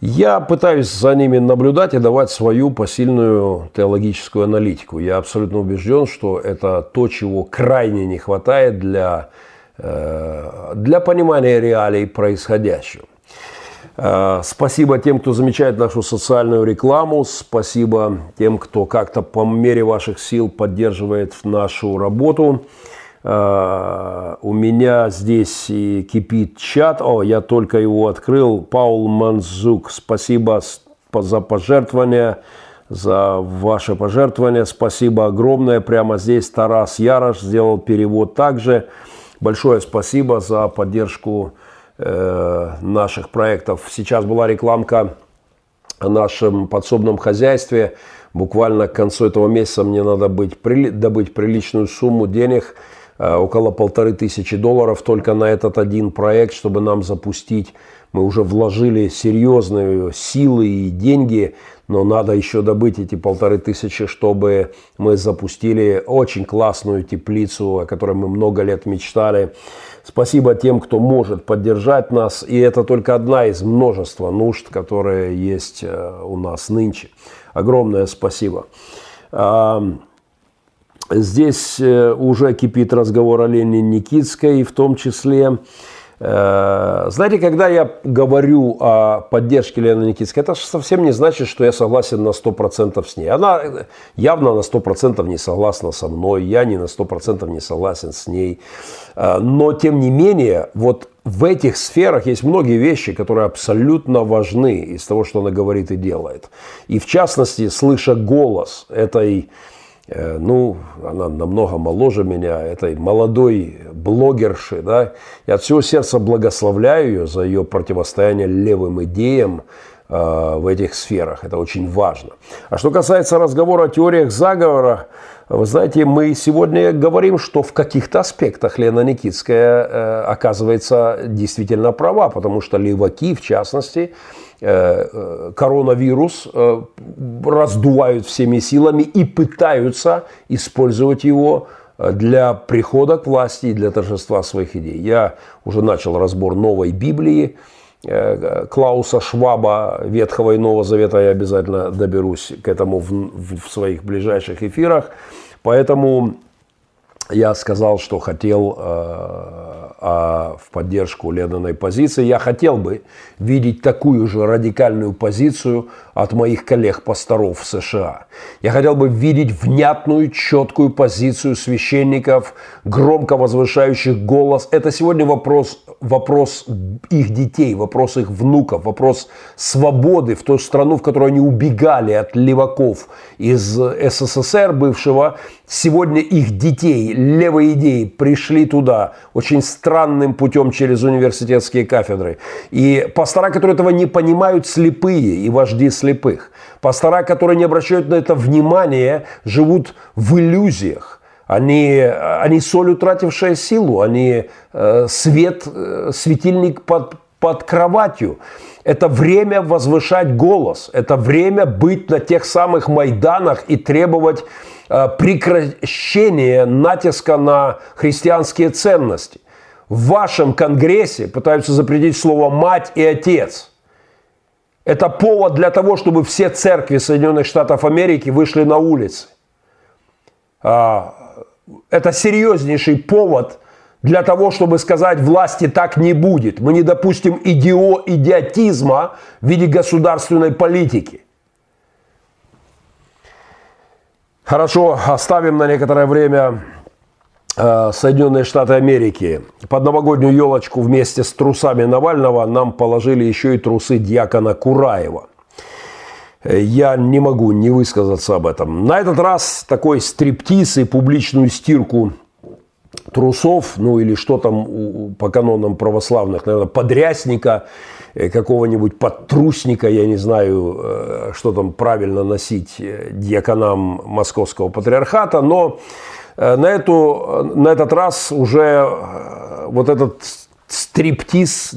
Я пытаюсь за ними наблюдать и давать свою посильную теологическую аналитику. Я абсолютно убежден, что это то, чего крайне не хватает для, э, для понимания реалий происходящего. Э, спасибо тем, кто замечает нашу социальную рекламу. Спасибо тем, кто как-то по мере ваших сил поддерживает нашу работу. Э, у меня здесь и кипит чат. О, я только его открыл. Паул Манзук, спасибо за пожертвование, за ваше пожертвование. Спасибо огромное. Прямо здесь Тарас Ярош сделал перевод также. Большое спасибо за поддержку Э, наших проектов. Сейчас была рекламка о нашем подсобном хозяйстве. Буквально к концу этого месяца мне надо быть, добыть приличную сумму денег, э, около полторы тысячи долларов только на этот один проект, чтобы нам запустить. Мы уже вложили серьезные силы и деньги, но надо еще добыть эти полторы тысячи, чтобы мы запустили очень классную теплицу, о которой мы много лет мечтали. Спасибо тем, кто может поддержать нас. И это только одна из множества нужд, которые есть э, у нас нынче. Огромное спасибо. Здесь э, уже кипит разговор о Лене Никитской, в том числе знаете, когда я говорю о поддержке Лены Никитской, это совсем не значит, что я согласен на 100% с ней. Она явно на 100% не согласна со мной, я не на 100% не согласен с ней. Э, но, тем не менее, вот в этих сферах есть многие вещи, которые абсолютно важны из того, что она говорит и делает. И в частности, слыша голос этой Э, ну, она намного моложе меня, этой молодой блогерши, да, я от всего сердца благословляю ее за ее противостояние левым идеям э, в этих сферах. Это очень важно. А что касается разговора о теориях заговора, Вы знаете, мы сегодня говорим, что в каких-то аспектах Лена Никитская э, оказывается действительно права, потому что леваки, в частности, э, э, коронавирус э, раздувают всеми силами и пытаются использовать его э, для прихода к власти и для торжества своих идей. Я уже начал разбор новой Библии, Э, Клауса Шваба Ветхого и Нового Завета я обязательно доберусь к этому в, в своих ближайших эфирах. Поэтому я сказал, что хотел э, а в поддержку Ленноной позиции. Я хотел бы видеть такую же радикальную позицию от моих коллег-пасторов в США. Я хотел бы видеть внятную, четкую позицию священников, громко возвышающих голос. Это сегодня вопрос, вопрос их детей, вопрос их внуков, вопрос свободы в ту страну, в которую они убегали от леваков из СССР бывшего. Сегодня их детей, левые идеи пришли туда очень странным путем через университетские кафедры. И пастора, которые этого не понимают, слепые и вожди слепых. Пастора, которые не обращают на это внимания, живут в иллюзиях. Они, они соль, утратившая силу, они э, свет, э, светильник под, под кроватью. Это время возвышать голос, это время быть на тех самых Майданах и требовать Э, прекращение натиска на христианские ценности. В вашем конгрессе пытаются запретить слово «мать» и «отец». Это повод для того, чтобы все церкви Соединенных Штатов Америки вышли на улицы. А, это серьезнейший повод для того, чтобы сказать, власти так не будет. Мы не допустим идио, идиотизма в виде государственной политики – Хорошо, оставим на некоторое время э, Соединенные Штаты Америки. Под новогоднюю елочку вместе с трусами Навального нам положили еще и трусы дьякона Кураева. Я не могу не высказаться об этом. На этот раз такой стриптиз и публичную стирку трусов, ну или что там по канонам православных, наверное, подрясника – Э, какого-нибудь подтрусника, я не знаю, э, что там правильно носить э, диаконам Московского патриархата, но на, эту, на этот раз уже вот этот стриптиз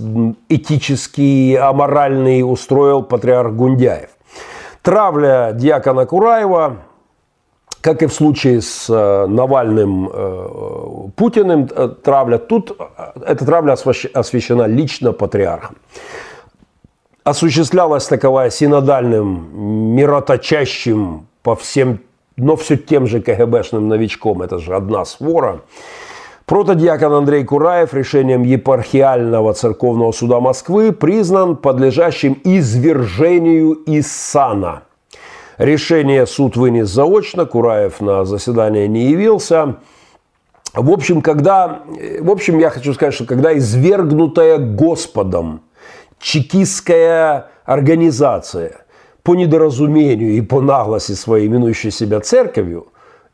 этический, аморальный устроил патриарх Гундяев. Травля диакона Кураева, как и в случае с Навальным Путиным, травля, тут эта травля освящена лично патриархом осуществлялась таковая синодальным, мироточащим по всем, но все тем же КГБшным новичком, это же одна свора. Протодиакон Андрей Кураев решением епархиального церковного суда Москвы признан подлежащим извержению из сана. Решение суд вынес заочно, Кураев на заседание не явился. В общем, когда, в общем, я хочу сказать, что когда извергнутая Господом – чекистская организация по недоразумению и по наглости своей, именующей себя церковью,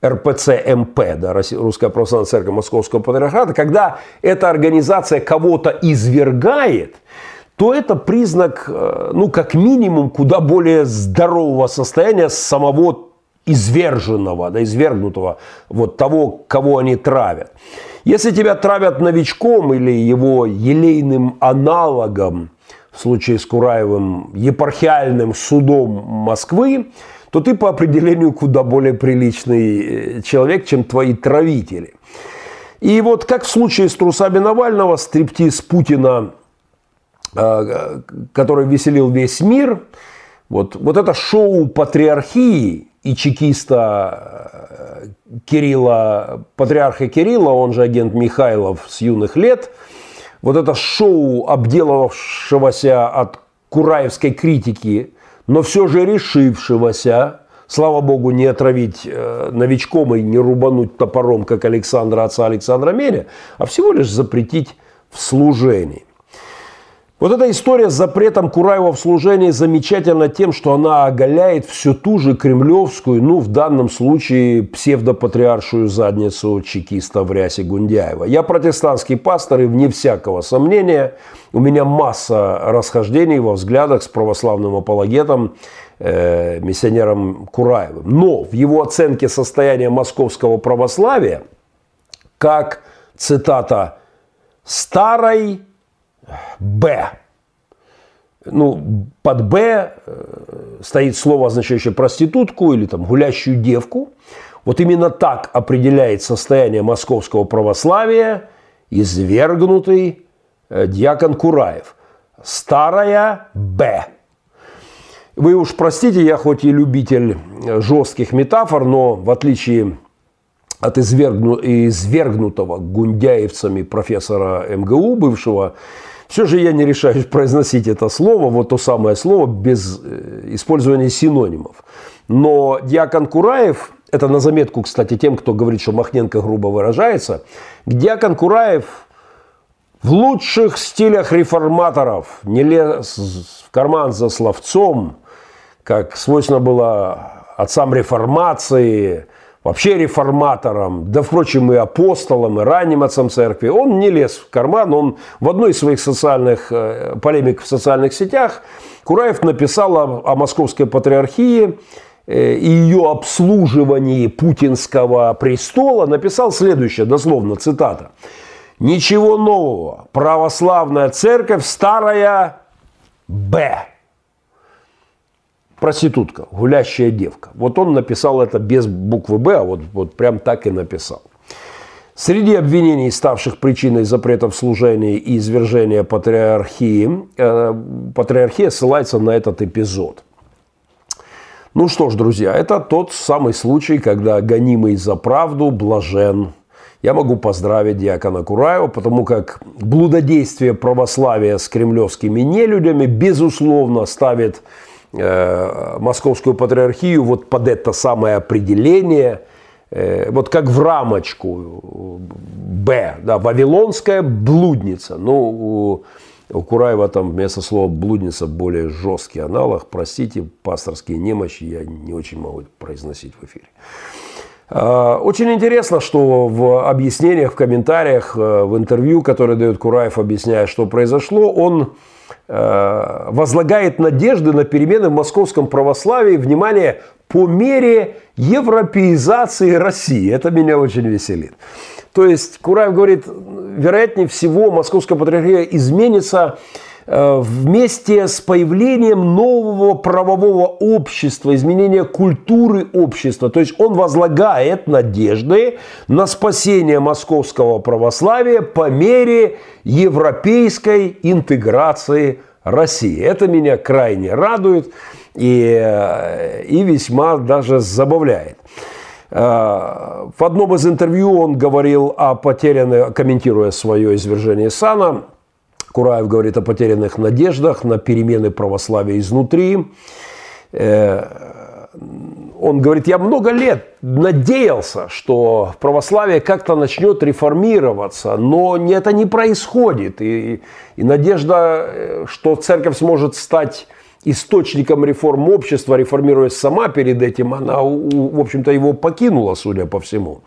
РПЦ МП, да, Русская Православная Церковь Московского Патриархата, когда эта организация кого-то извергает, то это признак, э, ну, как минимум, куда более здорового состояния самого изверженного, да, извергнутого, вот того, кого они травят. Если тебя травят новичком или его елейным аналогом, в случае с Кураевым, епархиальным судом Москвы, то ты по определению куда более приличный э, человек, чем твои травители. И вот как в случае с трусами Навального, стриптиз Путина, э, который веселил весь мир, вот, вот это шоу патриархии и чекиста э, Кирилла, патриарха Кирилла, он же агент Михайлов с юных лет – вот это шоу, обделавшегося от кураевской критики, но все же решившегося, слава богу, не отравить э, новичком и не рубануть топором, как Александра, отца Александра Меря, а всего лишь запретить в служении. Вот эта история с запретом Кураева в служении замечательна тем, что она оголяет всю ту же кремлевскую, ну, в данном случае, псевдопатриаршую задницу чекиста в рясе Гундяева. Я протестантский пастор, и вне всякого сомнения, у меня масса расхождений во взглядах с православным апологетом э, миссионером Кураевым. Но в его оценке состояния московского православия, как, цитата, «старой Б», ну, под «Б» э, стоит слово, означающее проститутку или там гулящую девку. Вот именно так определяет состояние московского православия извергнутый э, дьякон Кураев. Старая Б. Вы уж простите, я хоть и любитель э, жестких метафор, но в отличие от извергну, извергнутого гундяевцами профессора МГУ, бывшего, все же я не решаюсь произносить это слово, вот то самое слово, без э, использования синонимов. Но Диакон Кураев, это на заметку, кстати, тем, кто говорит, что Махненко грубо выражается, Диакон Кураев в лучших стилях реформаторов не лез в карман за словцом, как свойственно было отцам реформации – вообще реформатором, да, впрочем, и апостолом, и ранним отцом церкви, он не лез в карман, он в одной из своих социальных э, полемик в социальных сетях Кураев написал о, о московской патриархии э, и ее обслуживании путинского престола, написал следующее, дословно, цитата. «Ничего нового. Православная церковь старая Б проститутка, гулящая девка. Вот он написал это без буквы «Б», а вот, вот прям так и написал. Среди обвинений, ставших причиной запретов служения и извержения патриархии, э, патриархия ссылается на этот эпизод. Ну что ж, друзья, это тот самый случай, когда гонимый за правду блажен. Я могу поздравить диакона Кураева, потому как блудодействие православия с кремлевскими нелюдями, безусловно, ставит московскую патриархию вот под это самое определение, э, вот как в рамочку Б, да, вавилонская блудница. Ну, у, у Кураева там вместо слова блудница более жесткий аналог. Простите, пасторские немощи я не очень могу произносить в эфире. Очень интересно, что в объяснениях, в комментариях, э, в интервью, которое дает Кураев, объясняя, что произошло, он Э, возлагает надежды на перемены в московском православии, внимание, по мере европеизации России. Это меня очень веселит. То есть Кураев говорит, вероятнее всего, московская патриархия изменится Э, вместе с появлением нового правового общества, изменения культуры общества. То есть он возлагает надежды на спасение московского православия по мере европейской интеграции России. Это меня крайне радует и, э, и весьма даже забавляет. Э, в одном из интервью он говорил о потерянной, комментируя свое извержение сана, Кураев говорит о потерянных надеждах на перемены православия изнутри. Э, он говорит, я много лет надеялся, что православие как-то начнет реформироваться, но это не происходит. И, и надежда, э, что церковь сможет стать источником реформ общества, реформируясь сама перед этим, она, в общем-то, его покинула, судя по всему.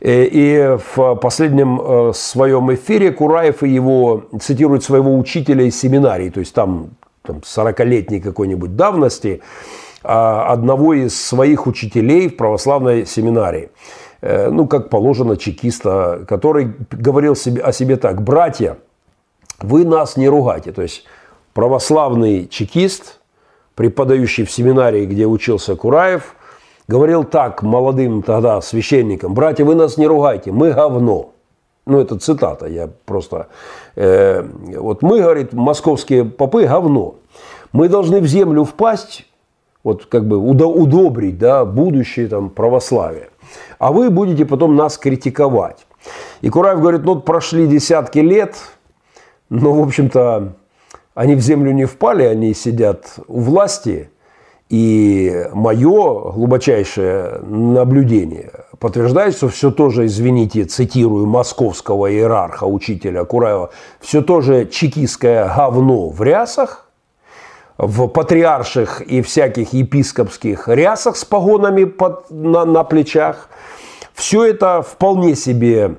Э, и в последнем э, своем эфире Кураев и его цитирует своего учителя из семинарии, то есть там, там 40-летней какой-нибудь давности, а, одного из своих учителей в православной семинарии. Э, ну, как положено, чекиста, который говорил себе, о себе так, братья, вы нас не ругайте. То есть православный чекист, преподающий в семинарии, где учился Кураев – говорил так молодым тогда священникам, братья, вы нас не ругайте, мы говно. Ну, это цитата, я просто... Э, вот мы, говорит, московские попы, говно. Мы должны в землю впасть, вот как бы удобрить, да, будущее там православие. А вы будете потом нас критиковать. И Кураев говорит, ну, прошли десятки лет, но, в общем-то, они в землю не впали, они сидят у власти – и мое глубочайшее наблюдение подтверждает, что все тоже, извините, цитирую московского иерарха, учителя Кураева, все тоже чекистское говно в рясах, в патриарших и всяких епископских рясах с погонами под, на, на плечах. Все это вполне себе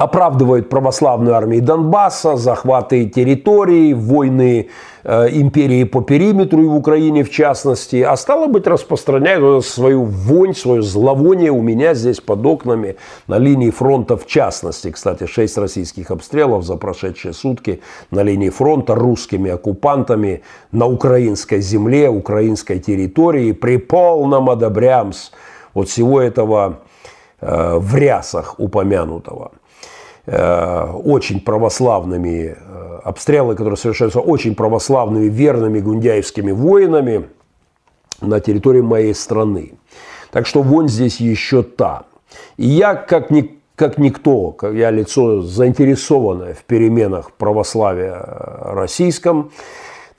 оправдывают православную армию Донбасса, захваты территорий, войны э, империи по периметру и в Украине в частности, а стало быть распространяют свою вонь, свое зловоние у меня здесь под окнами на линии фронта в частности. Кстати, шесть российских обстрелов за прошедшие сутки на линии фронта русскими оккупантами на украинской земле, украинской территории при полном одобрямс вот всего этого в рясах упомянутого. Э, очень православными, э, обстрелы, которые совершаются очень православными, верными гундяевскими воинами на территории моей страны. Так что вонь здесь еще та. И я, как, ни, как никто, как я лицо заинтересованное в переменах православия э, российском,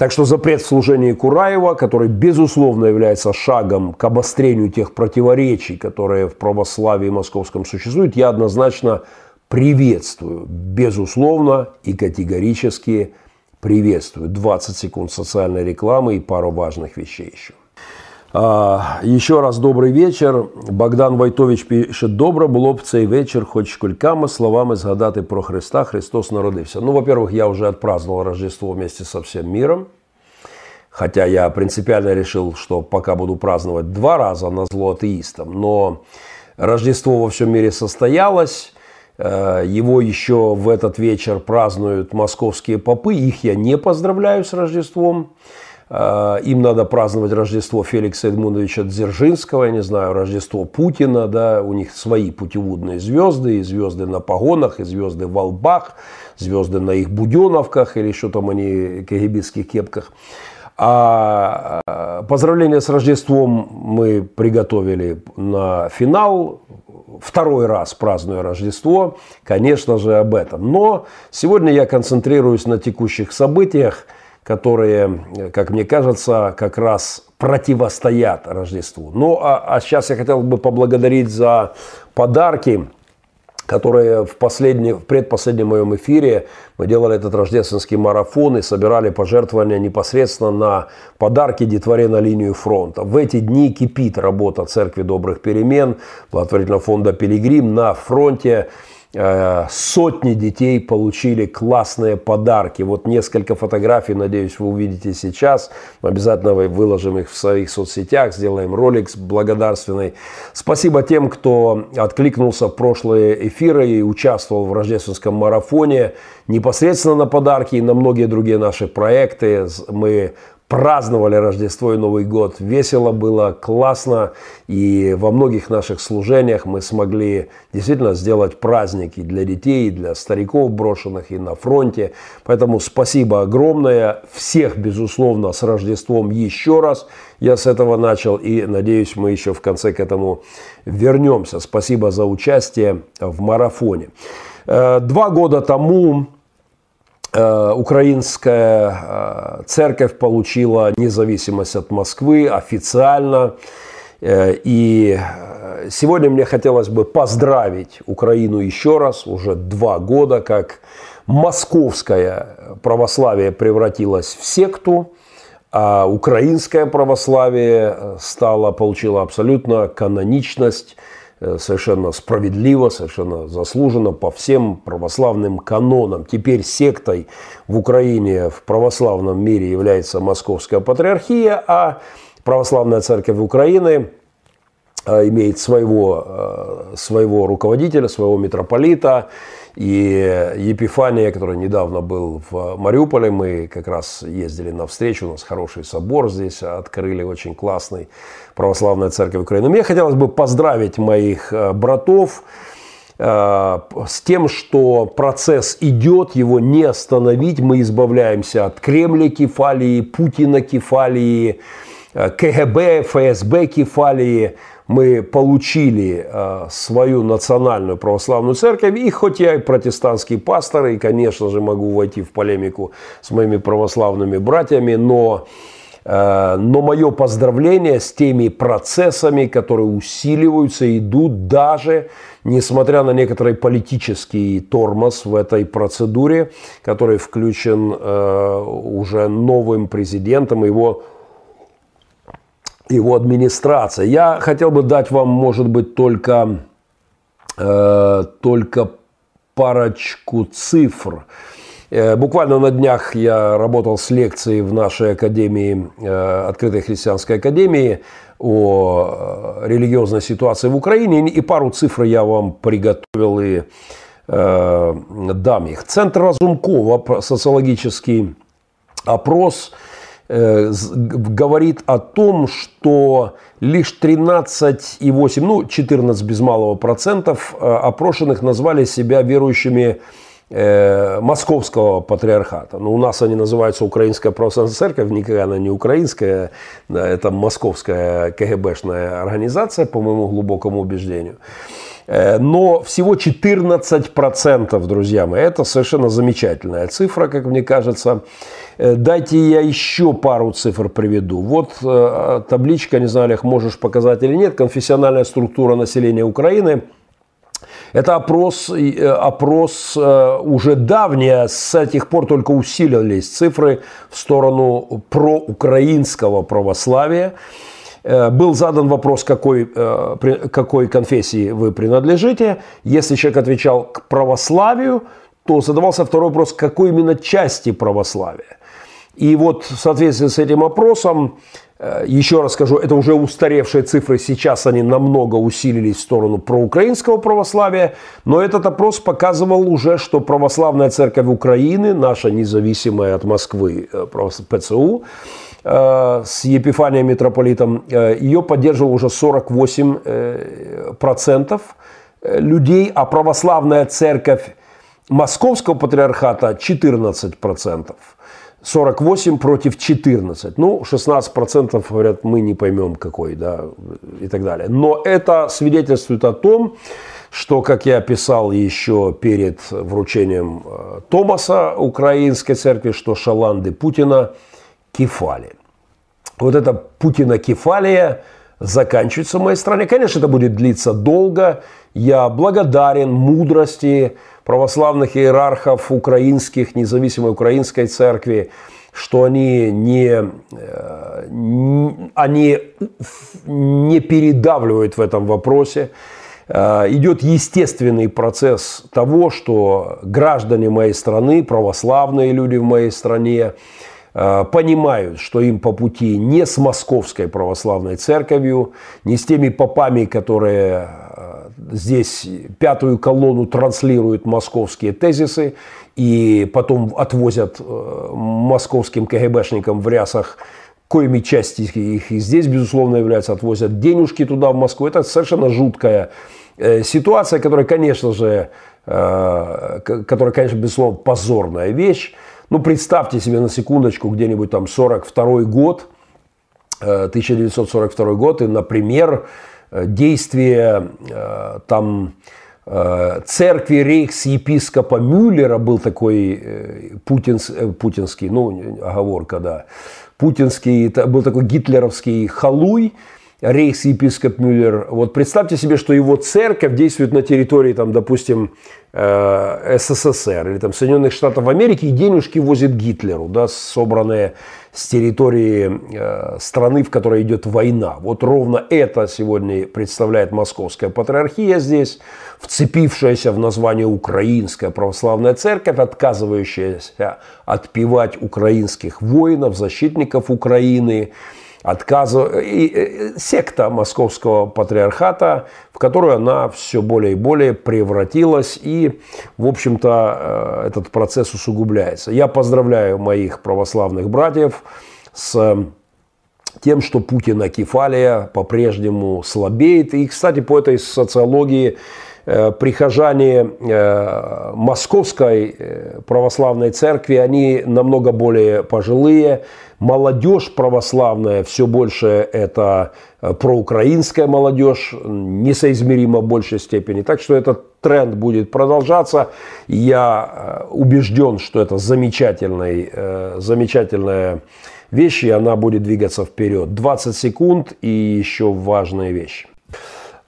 так что запрет в служении Кураева, который, безусловно, является шагом к обострению тех противоречий, которые в православии московском существуют, я однозначно приветствую, безусловно и категорически приветствую. 20 секунд социальной рекламы и пару важных вещей еще. А, еще раз добрий вечір. Богдан Войтович пише: добре було б цей вечір, хоч кульками словами згадати про Христа. Христос народився. Ну, во-первых, я уже отпраздновал Рождество вместе со всем миром. Хотя я принципиально решил, что пока буду праздновать два раза на зло атеистам. Но Рождество во всем мире состоялось. Э, его еще в этот вечер празднуют московские попы. Их я не поздравляю с Рождеством. Э, им надо праздновать Рождество Феликса Эдмундовича Дзержинского, я не знаю, Рождество Путина, да, у них свои путеводные звезды, и звезды на погонах, и звезды в лбах, звезды на их буденовках, или что там они, кагибистских кепках. А э, поздравления с Рождеством мы приготовили на финал второй раз празднуя Рождество, конечно же, об этом. Но сегодня я концентрируюсь на текущих событиях, которые, как мне кажется, как раз противостоят Рождеству. Ну, а, а сейчас я хотел бы поблагодарить за подарки, которые в, последний, в предпоследнем моем эфире мы делали этот рождественский марафон и собирали пожертвования непосредственно на подарки детворе на линию фронта. В эти дни кипит работа Церкви Добрых Перемен, благотворительного фонда «Пилигрим» на фронте. Э, сотни детей получили классные подарки. Вот несколько фотографий, надеюсь, вы увидите сейчас. Обязательно выложим их в своих соцсетях, сделаем ролик благодарственный. Спасибо тем, кто откликнулся в прошлые эфиры и участвовал в рождественском марафоне непосредственно на подарки и на многие другие наши проекты. Мы праздновали Рождество и Новый год. Весело было, классно. И во многих наших служениях мы смогли действительно сделать праздники для детей, для стариков брошенных и на фронте. Поэтому спасибо огромное. Всех, безусловно, с Рождеством еще раз. Я с этого начал и надеюсь, мы еще в конце к этому вернемся. Спасибо за участие в марафоне. Э, два года тому украинская э, церковь получила независимость от Москвы официально. Э, и сегодня мне хотелось бы поздравить Украину еще раз, уже два года, как московское православие превратилось в секту, а украинское православие стало, получило абсолютно каноничность Э, совершенно справедливо, совершенно заслуженно по всем православным канонам. Теперь сектой в Украине, в православном мире является Московская Патриархия, а Православная Церковь Украины э, имеет своего, э, своего руководителя, своего митрополита, и Епифания, который недавно был в Мариуполе, мы как раз ездили на встречу, у нас хороший собор здесь открыли, очень классный, православная церковь Украины. Мне хотелось бы поздравить моих э, братов, э, с тем, что процесс идет, его не остановить. Мы избавляемся от Кремля кефалии, Путина кефалии, э, КГБ, ФСБ кефалии мы получили э, свою национальную православную церковь, и хоть я и протестантский пастор, и, конечно же, могу войти в полемику с моими православными братьями, но, э, но мое поздравление с теми процессами, которые усиливаются, идут даже несмотря на некоторый политический тормоз в этой процедуре, который включен э, уже новым президентом, его его администрация. Я хотел бы дать вам, может быть, только, э, только парочку цифр. Э, буквально на днях я работал с лекцией в нашей академии, э, Открытой христианской академии, о э, религиозной ситуации в Украине. И пару цифр я вам приготовил и э, дам их. Центр Разумкова, социологический опрос, говорит о том, что лишь 13,8, ну 14 без малого процентов опрошенных назвали себя верующими Э, московского патриархата. Ну, у нас они называются Украинская православная церковь, никогда она не украинская, это московская КГБшная организация, по моему глубокому убеждению. Э, но всего 14%, друзья мои, это совершенно замечательная цифра, как мне кажется. Э, дайте я еще пару цифр приведу. Вот табличка, не знаю, Олег, можешь показать или нет, конфессиональная структура населения Украины – это опрос, э, опрос э, уже давний, с тех пор только усилились цифры в сторону проукраинского православия. Э, был задан вопрос, какой, какой конфессии вы принадлежите. Если человек отвечал к православию, то задавался второй вопрос, какой именно части православия. И вот в соответствии с этим опросом еще раз скажу, это уже устаревшие цифры, сейчас они намного усилились в сторону проукраинского православия, но этот опрос показывал уже, что православная церковь Украины, наша независимая от Москвы э, ПЦУ, э, с Епифанием митрополитом, ее поддерживал уже 48% людей, а православная церковь Московского патриархата 14%. 48 против 14. Ну, 16% говорят, мы не поймем какой, да, и так далее. Но это свидетельствует о том, что, как я писал еще перед вручением э, Томаса Украинской церкви, что шаланды Путина кефали. Вот эта Путина кефалия заканчивается в моей стране. Конечно, это будет длиться долго. Я благодарен мудрости православных иерархов украинских, независимой украинской церкви, что они не, э, они не передавливают в этом вопросе. Э, идет естественный процесс того, что граждане моей страны, православные люди в моей стране, э, понимают, что им по пути не с московской православной церковью, не с теми попами, которые здесь пятую колонну транслируют московские тезисы и потом отвозят э, московским КГБшникам в рясах коими части их и здесь, безусловно, являются, отвозят денежки туда, в Москву. Это совершенно жуткая э, ситуация, которая, конечно же, э, которая, конечно, безусловно, позорная вещь. Ну, представьте себе на секундочку где-нибудь там 42 год, 1942 год, и, например, Э, действия э, там э, церкви рейхс-епископа Мюллера был такой путинс, путинский, ну, оговорка, да, путинский, был такой гитлеровский халуй, рейхс-епископ Мюллер. Вот представьте себе, что его церковь действует на территории, там, допустим, СССР или там, Соединенных Штатов Америки, и денежки возит Гитлеру, да, собранные с территории э, страны, в которой идет война. Вот ровно это сегодня представляет Московская патриархия здесь, вцепившаяся в название Украинская православная церковь, отказывающаяся отпевать украинских воинов, защитников Украины, отказов... и, секта московского патриархата, в которую она все более и более превратилась, и, в общем-то, э, этот процесс усугубляется. Я поздравляю моих православных братьев с тем, что Путина кефалия по-прежнему слабеет. И, кстати, по этой социологии Э, прихожане э, Московской э, православной церкви, они намного более пожилые. Молодежь православная все больше это проукраинская молодежь, несоизмеримо в большей степени. Так что этот тренд будет продолжаться. Я убежден, что это замечательный, замечательная вещь, и она будет двигаться вперед. 20 секунд и еще важные вещи.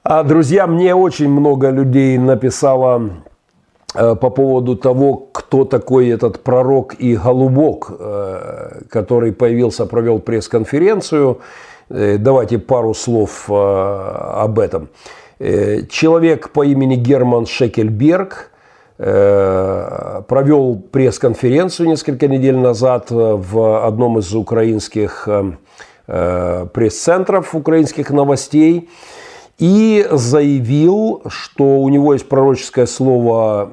А, друзья, мне очень много людей написало э, по поводу того, кто такой этот пророк и голубок, э, который появился, провел пресс-конференцию. Э, давайте пару слов об этом. Человек по имени Герман Шекельберг провел пресс-конференцию несколько недель назад в одном из украинских пресс-центров украинских новостей и заявил, что у него есть пророческое слово,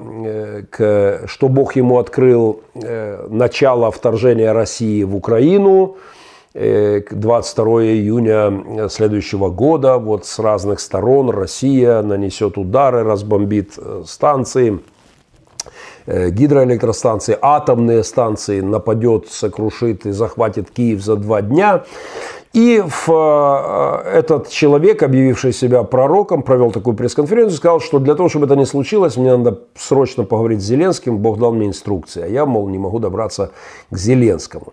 что Бог ему открыл начало вторжения России в Украину – 22 э, июня следующего года вот с разных сторон Россия нанесет удары, разбомбит э, станции, э, гидроэлектростанции, атомные станции, нападет, сокрушит и захватит Киев за два дня. И в, этот человек, объявивший себя пророком, провел такую пресс-конференцию сказал, что для того, чтобы это не случилось, мне надо срочно поговорить с Зеленским, Бог дал мне инструкции, а я, мол, не могу добраться к Зеленскому.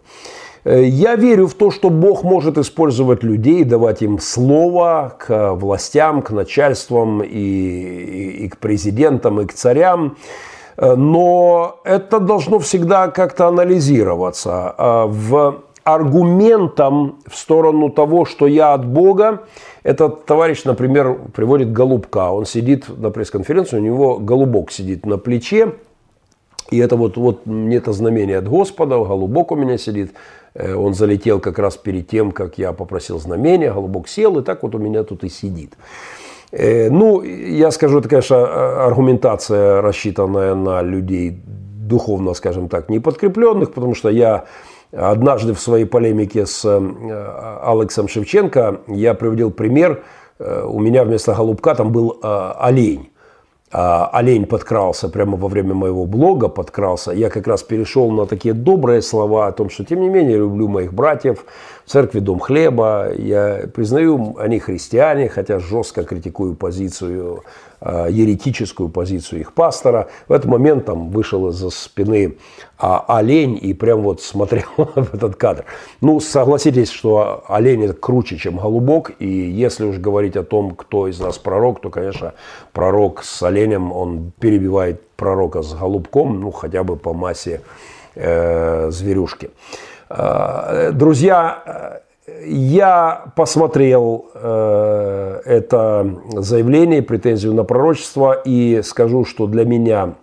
Э, я верю в то, что Бог может использовать людей, давать им слово к властям, к начальствам и, и, и к президентам, и к царям. Э, но это должно всегда как-то анализироваться. Э, в аргументом в сторону того, что я от Бога, этот товарищ, например, приводит голубка. Он сидит на пресс-конференции, у него голубок сидит на плече. И это вот, вот мне это знамение от Господа, голубок у меня сидит. Э, он залетел как раз перед тем, как я попросил знамения, голубок сел, и так вот у меня тут и сидит. Э, ну, я скажу, это, конечно, а, аргументация, рассчитанная на людей духовно, скажем так, не подкрепленных, потому что я однажды в своей полемике с э, Алексом Шевченко я приводил пример, у меня вместо голубка там был олень. А, олень подкрался прямо во время моего блога, подкрался. Я как раз перешел на такие добрые слова о том, что тем не менее люблю моих братьев, церкви Дом Хлеба. Я признаю, они христиане, хотя жестко критикую позицию Э, еретическую позицию их пастора. В этот момент там вышел из-за спины а, олень и прям вот смотрел <laughs> в этот кадр. Ну, согласитесь, что олень это круче, чем голубок. И если уж говорить о том, кто из нас пророк, то, конечно, пророк с оленем, он перебивает пророка с голубком, ну, хотя бы по массе э, зверюшки. Э, друзья, я посмотрел э, это заявление, претензию на пророчество и скажу, что для меня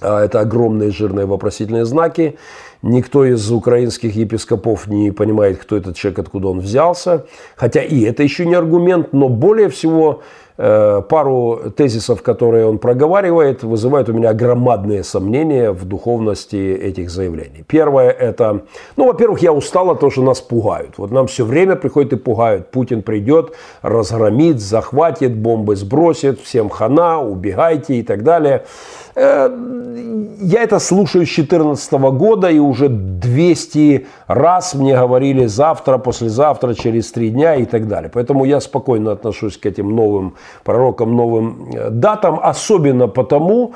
э, это огромные жирные вопросительные знаки. Никто из украинских епископов не понимает, кто этот человек, откуда он взялся. Хотя и это еще не аргумент, но более всего пару тезисов, которые он проговаривает, вызывают у меня громадные сомнения в духовности этих заявлений. Первое это, ну, во-первых, я устал от того, что нас пугают. Вот нам все время приходят и пугают. Путин придет, разгромит, захватит, бомбы сбросит, всем хана, убегайте и так далее. Э, я это слушаю с 2014 года, и уже 200 раз мне говорили завтра, послезавтра, через три дня и так далее. Поэтому я спокойно отношусь к этим новым пророкам, новым э, датам, особенно потому,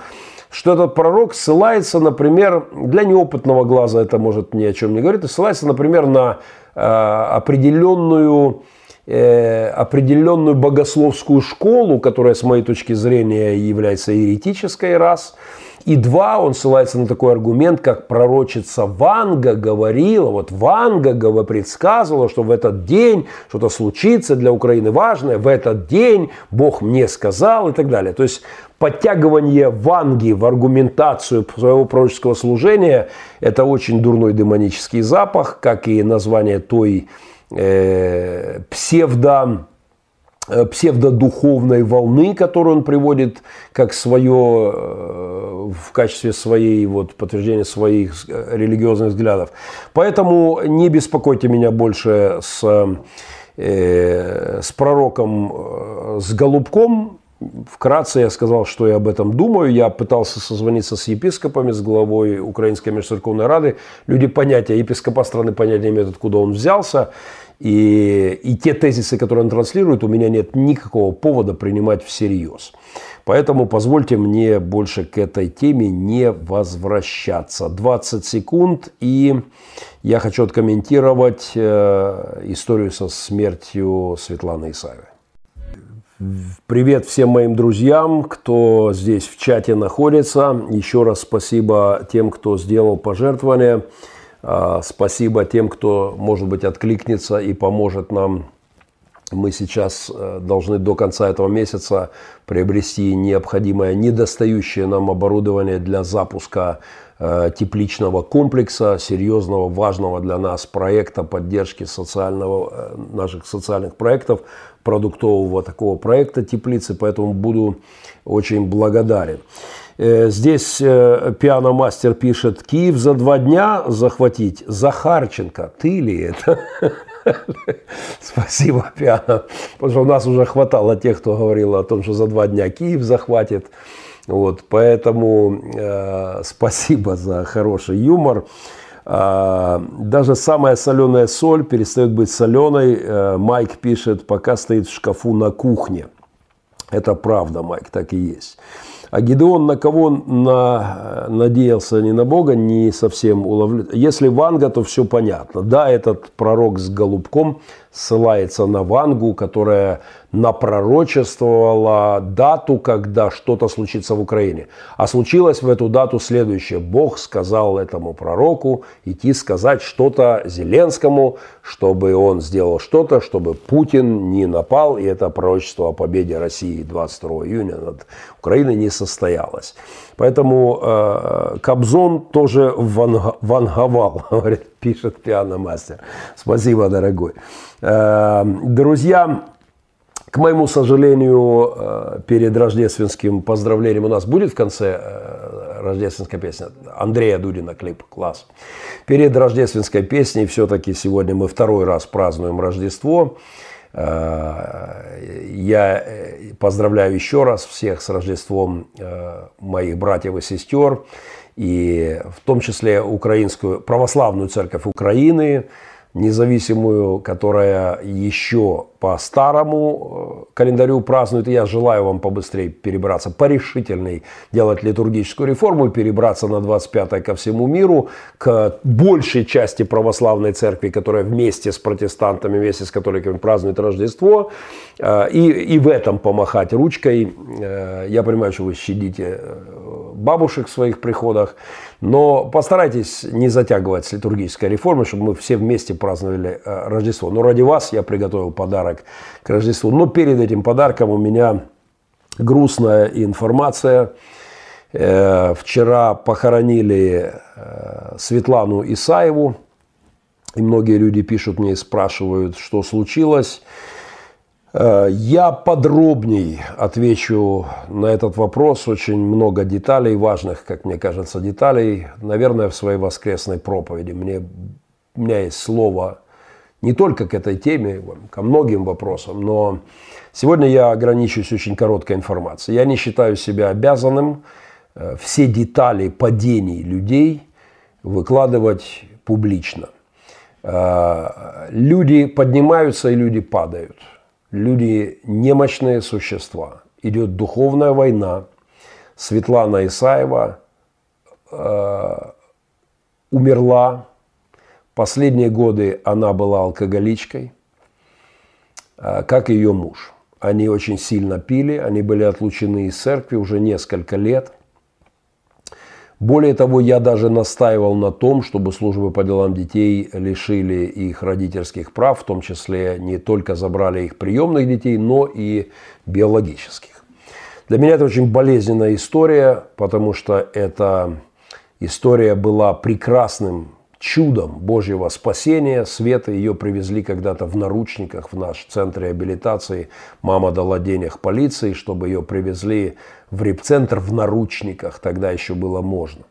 что этот пророк ссылается, например, для неопытного глаза это может ни о чем не говорить, ссылается, например, на э, определенную определенную богословскую школу, которая, с моей точки зрения, является еретической раз – и два, он ссылается на такой аргумент, как пророчица Ванга говорила, вот Ванга предсказывала, что в этот день что-то случится для Украины важное, в этот день Бог мне сказал и так далее. То есть подтягивание Ванги в аргументацию своего пророческого служения – это очень дурной демонический запах, как и название той э, псевдо Э, псевдодуховной волны, которую он приводит как свое, э, в качестве своей, вот, подтверждения своих э, религиозных взглядов. Поэтому не беспокойте меня больше с, э, с пророком, с Голубком. Вкратце я сказал, что я об этом думаю. Я пытался созвониться с епископами, с главой Украинской межцерковной рады. Люди понятия, епископа страны понятия имеют, откуда он взялся. И, и те тезисы, которые он транслирует, у меня нет никакого повода принимать всерьез. Поэтому позвольте мне больше к этой теме не возвращаться. 20 секунд, и я хочу откомментировать э, историю со смертью Светланы Исаевой. Привет всем моим друзьям, кто здесь в чате находится. Еще раз спасибо тем, кто сделал пожертвование. А, спасибо тем, кто, может быть, откликнется и поможет нам мы сейчас э, должны до конца этого месяца приобрести необходимое недостающее нам оборудование для запуска э, тепличного комплекса, серьезного, важного для нас проекта поддержки социального, э, наших социальных проектов, продуктового такого проекта теплицы, поэтому буду очень благодарен. Здесь пианомастер пишет, Киев за два дня захватить. Захарченко, ты ли это? <laughs> Спасибо, Пиано. Потому что у нас уже хватало тех, кто говорил о том, что за два дня Киев захватит. Вот, поэтому э, спасибо за хороший юмор. Э, даже самая соленая соль перестает быть соленой. Э, Майк пишет, пока стоит в шкафу на кухне. Это правда, Майк, так и есть. А Гидеон на кого на, надеялся, не на Бога, не совсем уловлю. Если Ванга, то все понятно. Да, этот пророк с голубком ссылается на Вангу, которая напророчествовала дату, когда что-то случится в Украине. А случилось в эту дату следующее. Бог сказал этому пророку идти сказать что-то Зеленскому, чтобы он сделал что-то, чтобы Путин не напал, и это пророчество о победе России 22 июня над Украиной не состоялось. Поэтому э, Кобзон тоже ванговал, <laughs> говорит, пишет пианомастер. Спасибо, дорогой. Э, друзья, к моему сожалению, э, перед рождественским поздравлением у нас будет в конце э, рождественская песня. Андрея Дудина клип, класс. Перед рождественской песней все-таки сегодня мы второй раз празднуем Рождество. Э, я поздравляю еще раз всех с Рождеством моих братьев и сестер, и в том числе Украинскую православную церковь Украины, независимую, которая еще по старому э, календарю празднует. И я желаю вам побыстрее перебраться, порешительней делать литургическую реформу, перебраться на 25 ко всему миру, к большей части православной церкви, которая вместе с протестантами, вместе с католиками празднует Рождество, э, и, и в этом помахать ручкой. Э, я понимаю, что вы щадите бабушек в своих приходах, но постарайтесь не затягивать с литургической реформой, чтобы мы все вместе праздновали Рождество. Но ради вас я приготовил подарок к Рождеству. Но перед этим подарком у меня грустная информация. Э, вчера похоронили э, Светлану Исаеву. И многие люди пишут мне и спрашивают, что случилось. Э, я подробней отвечу на этот вопрос. Очень много деталей, важных, как мне кажется, деталей. Наверное, в своей воскресной проповеди. Мне, у меня есть слово не только к этой теме, ко многим вопросам, но сегодня я ограничусь очень короткой информацией. Я не считаю себя обязанным э, все детали падений людей выкладывать публично. Э, люди поднимаются и люди падают – люди немощные существа. Идет духовная война. Светлана Исаева э, умерла. Последние годы она была алкоголичкой, э, как и ее муж. Они очень сильно пили, они были отлучены из церкви уже несколько лет – более того, я даже настаивал на том, чтобы службы по делам детей лишили их родительских прав, в том числе не только забрали их приемных детей, но и биологических. Для меня это очень болезненная история, потому что эта история была прекрасным чудом Божьего спасения. Света ее привезли когда-то в наручниках в наш центр реабилитации. Мама дала денег полиции, чтобы ее привезли в репцентр в наручниках. Тогда еще было можно.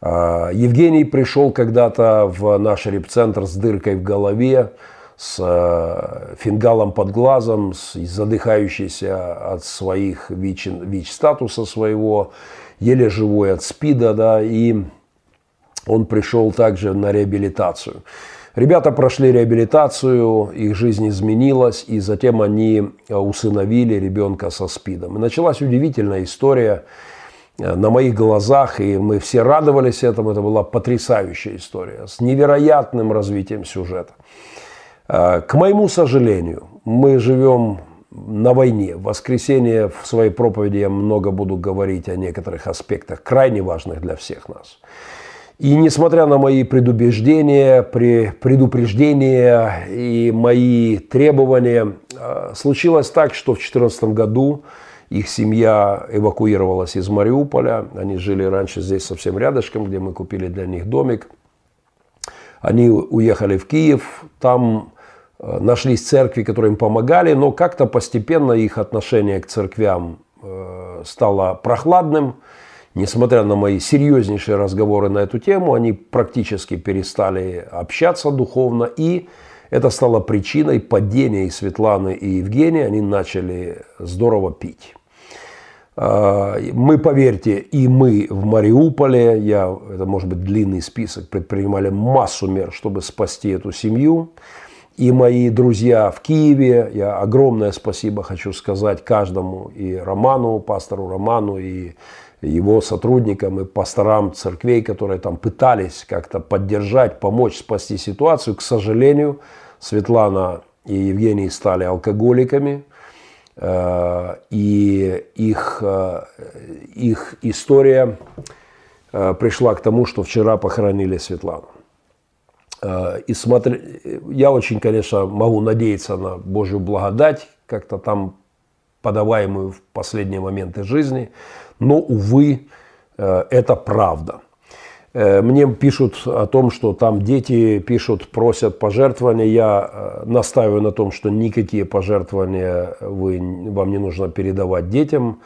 А, Евгений пришел когда-то в наш репцентр с дыркой в голове, с э, фингалом под глазом, с задыхающийся от своих ВИЧ-статуса своего, еле живой от СПИДа, да, и он пришел также на реабилитацию. Ребята прошли реабилитацию, их жизнь изменилась, и затем они э, усыновили ребенка со СПИДом. И началась удивительная история э, на моих глазах, и мы все радовались этому. Это была потрясающая история с невероятным развитием сюжета. Э, к моему сожалению, мы живем на войне. В воскресенье в своей проповеди я много буду говорить о некоторых аспектах, крайне важных для всех нас. И несмотря на мои предубеждения, предупреждения и мои требования, Э, случилось так, что в 2014 году их семья эвакуировалась из Мариуполя. Они жили раньше здесь совсем рядышком, где мы купили для них домик. Они уехали в Киев. Там э, нашлись церкви, которые им помогали, но как-то постепенно их отношение к церквям э, стало прохладным. Несмотря на мои серьезнейшие разговоры на эту тему, они практически перестали общаться духовно и это стало причиной падения и Светланы, и Евгения. Они начали здорово пить. А, мы, поверьте, и мы в Мариуполе, я, это может быть длинный список, предпринимали массу мер, чтобы спасти эту семью. И мои друзья в Киеве, я огромное спасибо хочу сказать каждому, и Роману, пастору Роману, и его сотрудникам и пасторам церквей, которые там пытались как-то поддержать, помочь спасти ситуацию. К сожалению, Светлана и Евгений стали алкоголиками, э, и их, э, их история э, пришла к тому, что вчера похоронили Светлану. И смотри, я очень, конечно, могу надеяться на Божью благодать, как-то там подаваемую в последние моменты жизни, но, увы, это правда – Э, мне пишут о том, что там дети пишут, просят пожертвования. Я э, настаиваю на том, что никакие пожертвования вы, вам не нужно передавать детям.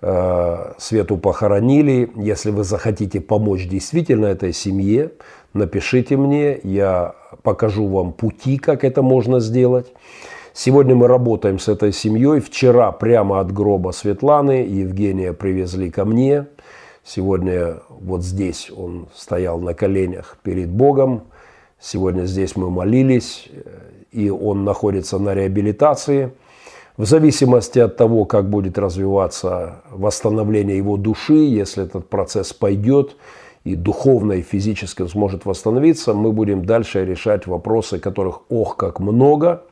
Э, Свету похоронили. Если вы захотите помочь действительно этой семье, напишите мне, я покажу вам пути, как это можно сделать. Сегодня мы работаем с этой семьей. Вчера прямо от гроба Светланы Евгения привезли ко мне. Сегодня вот здесь он стоял на коленях перед Богом. Сегодня здесь мы молились, и он находится на реабилитации. В зависимости от того, как будет развиваться восстановление его души, если этот процесс пойдет, и духовно, и физически сможет восстановиться, мы будем дальше решать вопросы, которых ох, как много.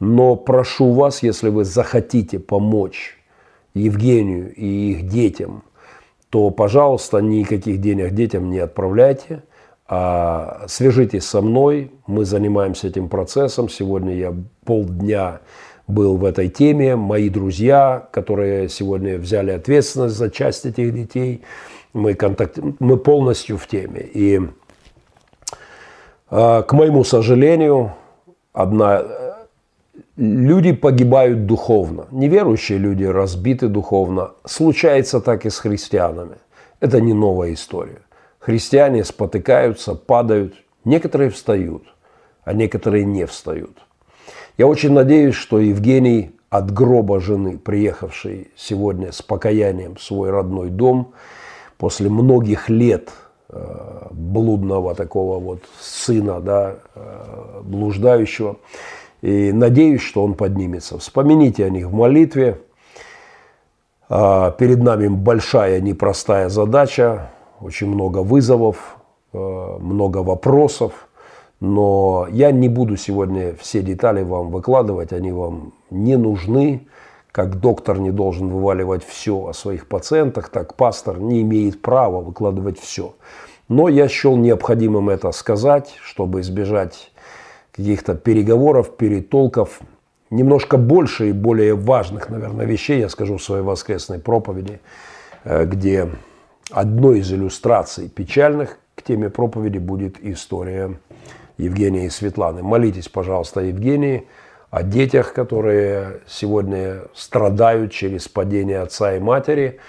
Но прошу вас, если вы захотите помочь Евгению и их детям – то, пожалуйста, никаких денег детям не отправляйте, а свяжитесь со мной, мы занимаемся этим процессом. Сегодня я полдня был в этой теме. Мои друзья, которые сегодня взяли ответственность за часть этих детей, мы, контакт... мы полностью в теме. И а, к моему сожалению, одна Люди погибают духовно. Неверующие люди разбиты духовно. Случается так и с христианами. Это не новая история. Христиане спотыкаются, падают. Некоторые встают, а некоторые не встают. Я очень надеюсь, что Евгений от гроба жены, приехавший сегодня с покаянием в свой родной дом, после многих лет э, блудного такого вот сына, да, э, блуждающего, и надеюсь, что он поднимется. Вспомните о них в молитве. А, перед нами большая непростая задача, очень много вызовов, а, много вопросов. Но я не буду сегодня все детали вам выкладывать, они вам не нужны. Как доктор не должен вываливать все о своих пациентах, так пастор не имеет права выкладывать все. Но я счел необходимым это сказать, чтобы избежать каких-то переговоров, перетолков. Немножко больше и более важных, наверное, вещей я скажу в своей воскресной проповеди, э, где одной из иллюстраций печальных к теме проповеди будет история Евгения и Светланы. Молитесь, пожалуйста, Евгении, о детях, которые сегодня страдают через падение отца и матери,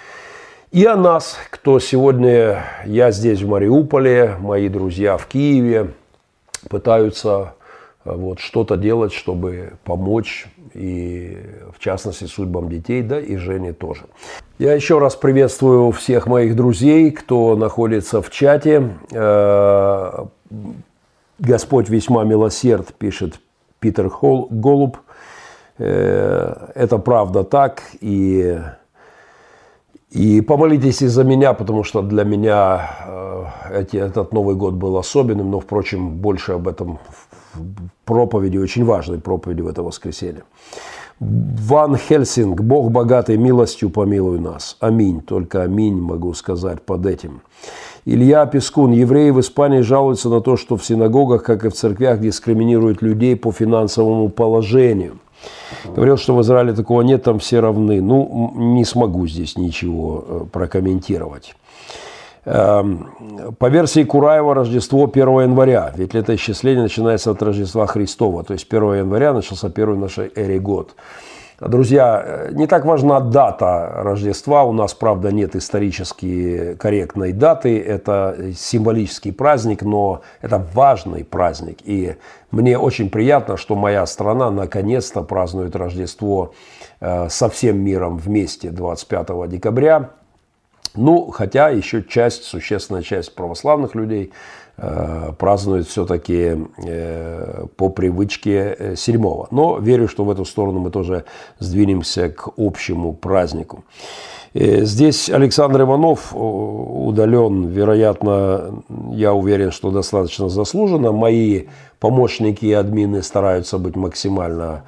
и о нас, кто сегодня, я здесь в Мариуполе, мои друзья в Киеве, пытаются вот, что-то делать, чтобы помочь и, в частности, судьбам детей, да, и Жене тоже. Я еще раз приветствую всех моих друзей, кто находится в чате. Э, Господь весьма милосерд, пишет Питер Холл, Голуб. Э, это правда так, и и помолитесь и за меня, потому что для меня э, эти, этот Новый год был особенным, но, впрочем, больше об этом проповеди, очень важной проповеди в это воскресенье. Ван Хельсинг, Бог богатый милостью помилуй нас. Аминь. Только аминь могу сказать под этим. Илья Пескун. Евреи в Испании жалуются на то, что в синагогах, как и в церквях, дискриминируют людей по финансовому положению – Говорил, что в Израиле такого нет, там все равны. Ну, не смогу здесь ничего э, прокомментировать. Эм, по версии Кураева, Рождество 1 января, ведь летоисчисление начинается от Рождества Христова, то есть 1 января начался первый в нашей эре год. Друзья, э, не так важна дата Рождества. У нас, правда, нет исторически корректной даты. Это символический праздник, но это важный праздник. И мне очень приятно, что моя страна наконец-то празднует Рождество э, со всем миром вместе 25 декабря. Ну, хотя еще часть, существенная часть православных людей Э, празднуют все-таки э, по привычке э, седьмого. Но верю, что в эту сторону мы тоже сдвинемся к общему празднику. Здесь Александр Иванов удален, вероятно, я уверен, что достаточно заслуженно. Мои помощники и админы стараются быть максимально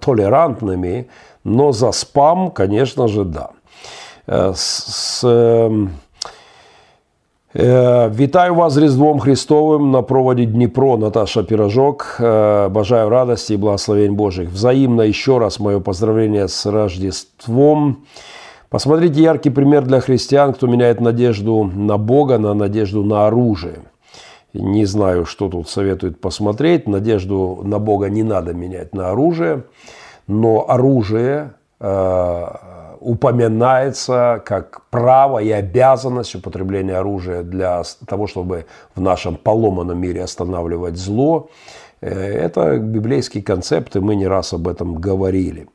толерантными, но за спам, конечно же, да. С, эм, Е, вітаю вас з Різдвом Христовим на проводе Днепро, Наташа Пирожок. Е, бажаю радости и благословений Божьих. Взаимно еще раз мое поздравление с Рождеством. Посмотрите яркий пример для христиан, кто меняет надежду на Бога, на надежду на оружие. Не знаю, что тут советует посмотреть. Надежду на Бога не надо менять на оружие, но оружие э, упоминается как право и обязанность употребления оружия для того, чтобы в нашем поломанном мире останавливать зло. Э, это библейский концепт, и мы не раз об этом говорили.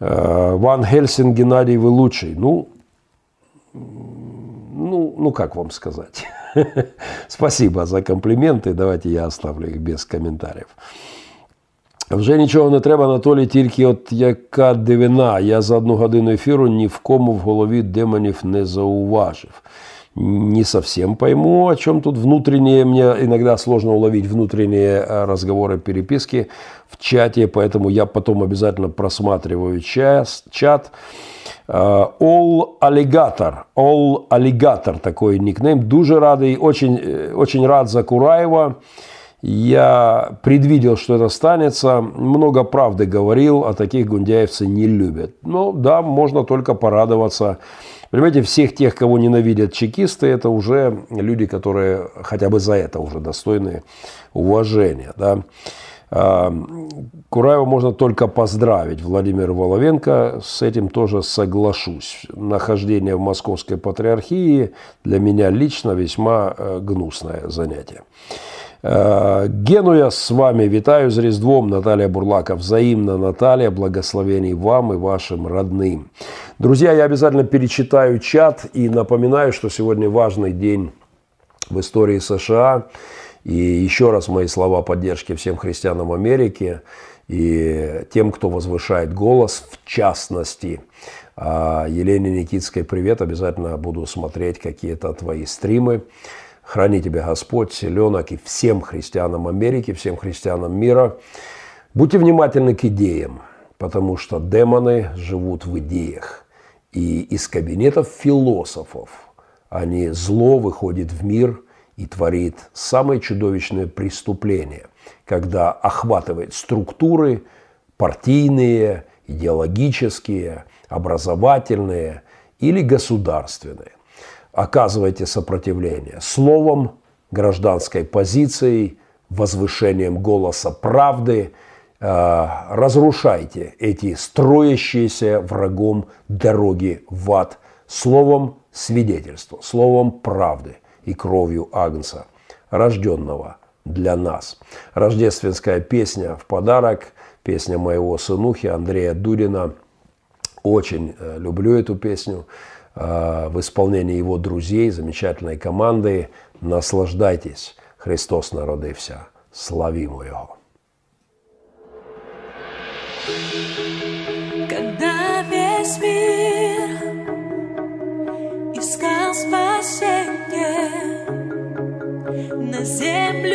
Э, Ван Хельсинг Геннадий, вы лучший. Ну, ну, ну как вам сказать? <laughs> Спасибо за комплименты. Давайте я оставлю их без комментариев. Вже нічого не треба, Анатолій, тільки от яка дивина. Я за одну годину ефіру ні в кому в голові демонів не зауважив. Не совсем пойму, о чем тут внутренние, мне иногда сложно уловить внутренние э, разговоры, переписки в чате, поэтому я потом обязательно просматриваю час, чат. Э, All Alligator, All Alligator такой никнейм. Дуже радий, очень, э, очень рад за Кураева. Я предвидел, что это станется. Много правды говорил, а таких гундяевцы не любят. Но да, можно только порадоваться. Понимаете, всех тех, кого ненавидят чекисты, это уже люди, которые хотя бы за это уже достойны уважения. Да. А, Кураева можно только поздравить. Владимир Воловенко, с этим тоже соглашусь. Нахождение в Московской Патриархии для меня лично весьма э, гнусное занятие. Э, Генуя с вами. Витаю с Різдвом. Наталья Бурлака. Взаимно, Наталья. Благословений вам и вашим родным. Друзья, я обязательно перечитаю чат и напоминаю, что сегодня важный день в истории США. И еще раз мои слова поддержки всем христианам Америки и тем, кто возвышает голос, в частности. А Елене Никитской привет. Обязательно буду смотреть какие-то твои стримы. Храни тебя Господь, селенок и всем христианам Америки, всем христианам мира. Будьте внимательны к идеям, потому что демоны живут в идеях. И из кабинетов философов они зло выходит в мир и творит самые чудовищные преступления, когда охватывает структуры партийные, идеологические, образовательные или государственные – оказывайте сопротивление словом, гражданской позицией, возвышением голоса правды, э, разрушайте эти строящиеся врагом дороги в ад словом свидетельства, словом правды и кровью Агнца, рожденного для нас. Рождественская песня в подарок, песня моего сынухи Андрея Дурина. Очень э, люблю эту песню. Э, в исполнении его друзей, замечательной команды. Наслаждайтесь. Христос народився. Славимо Його. Когда весь мир искал спасение на земле,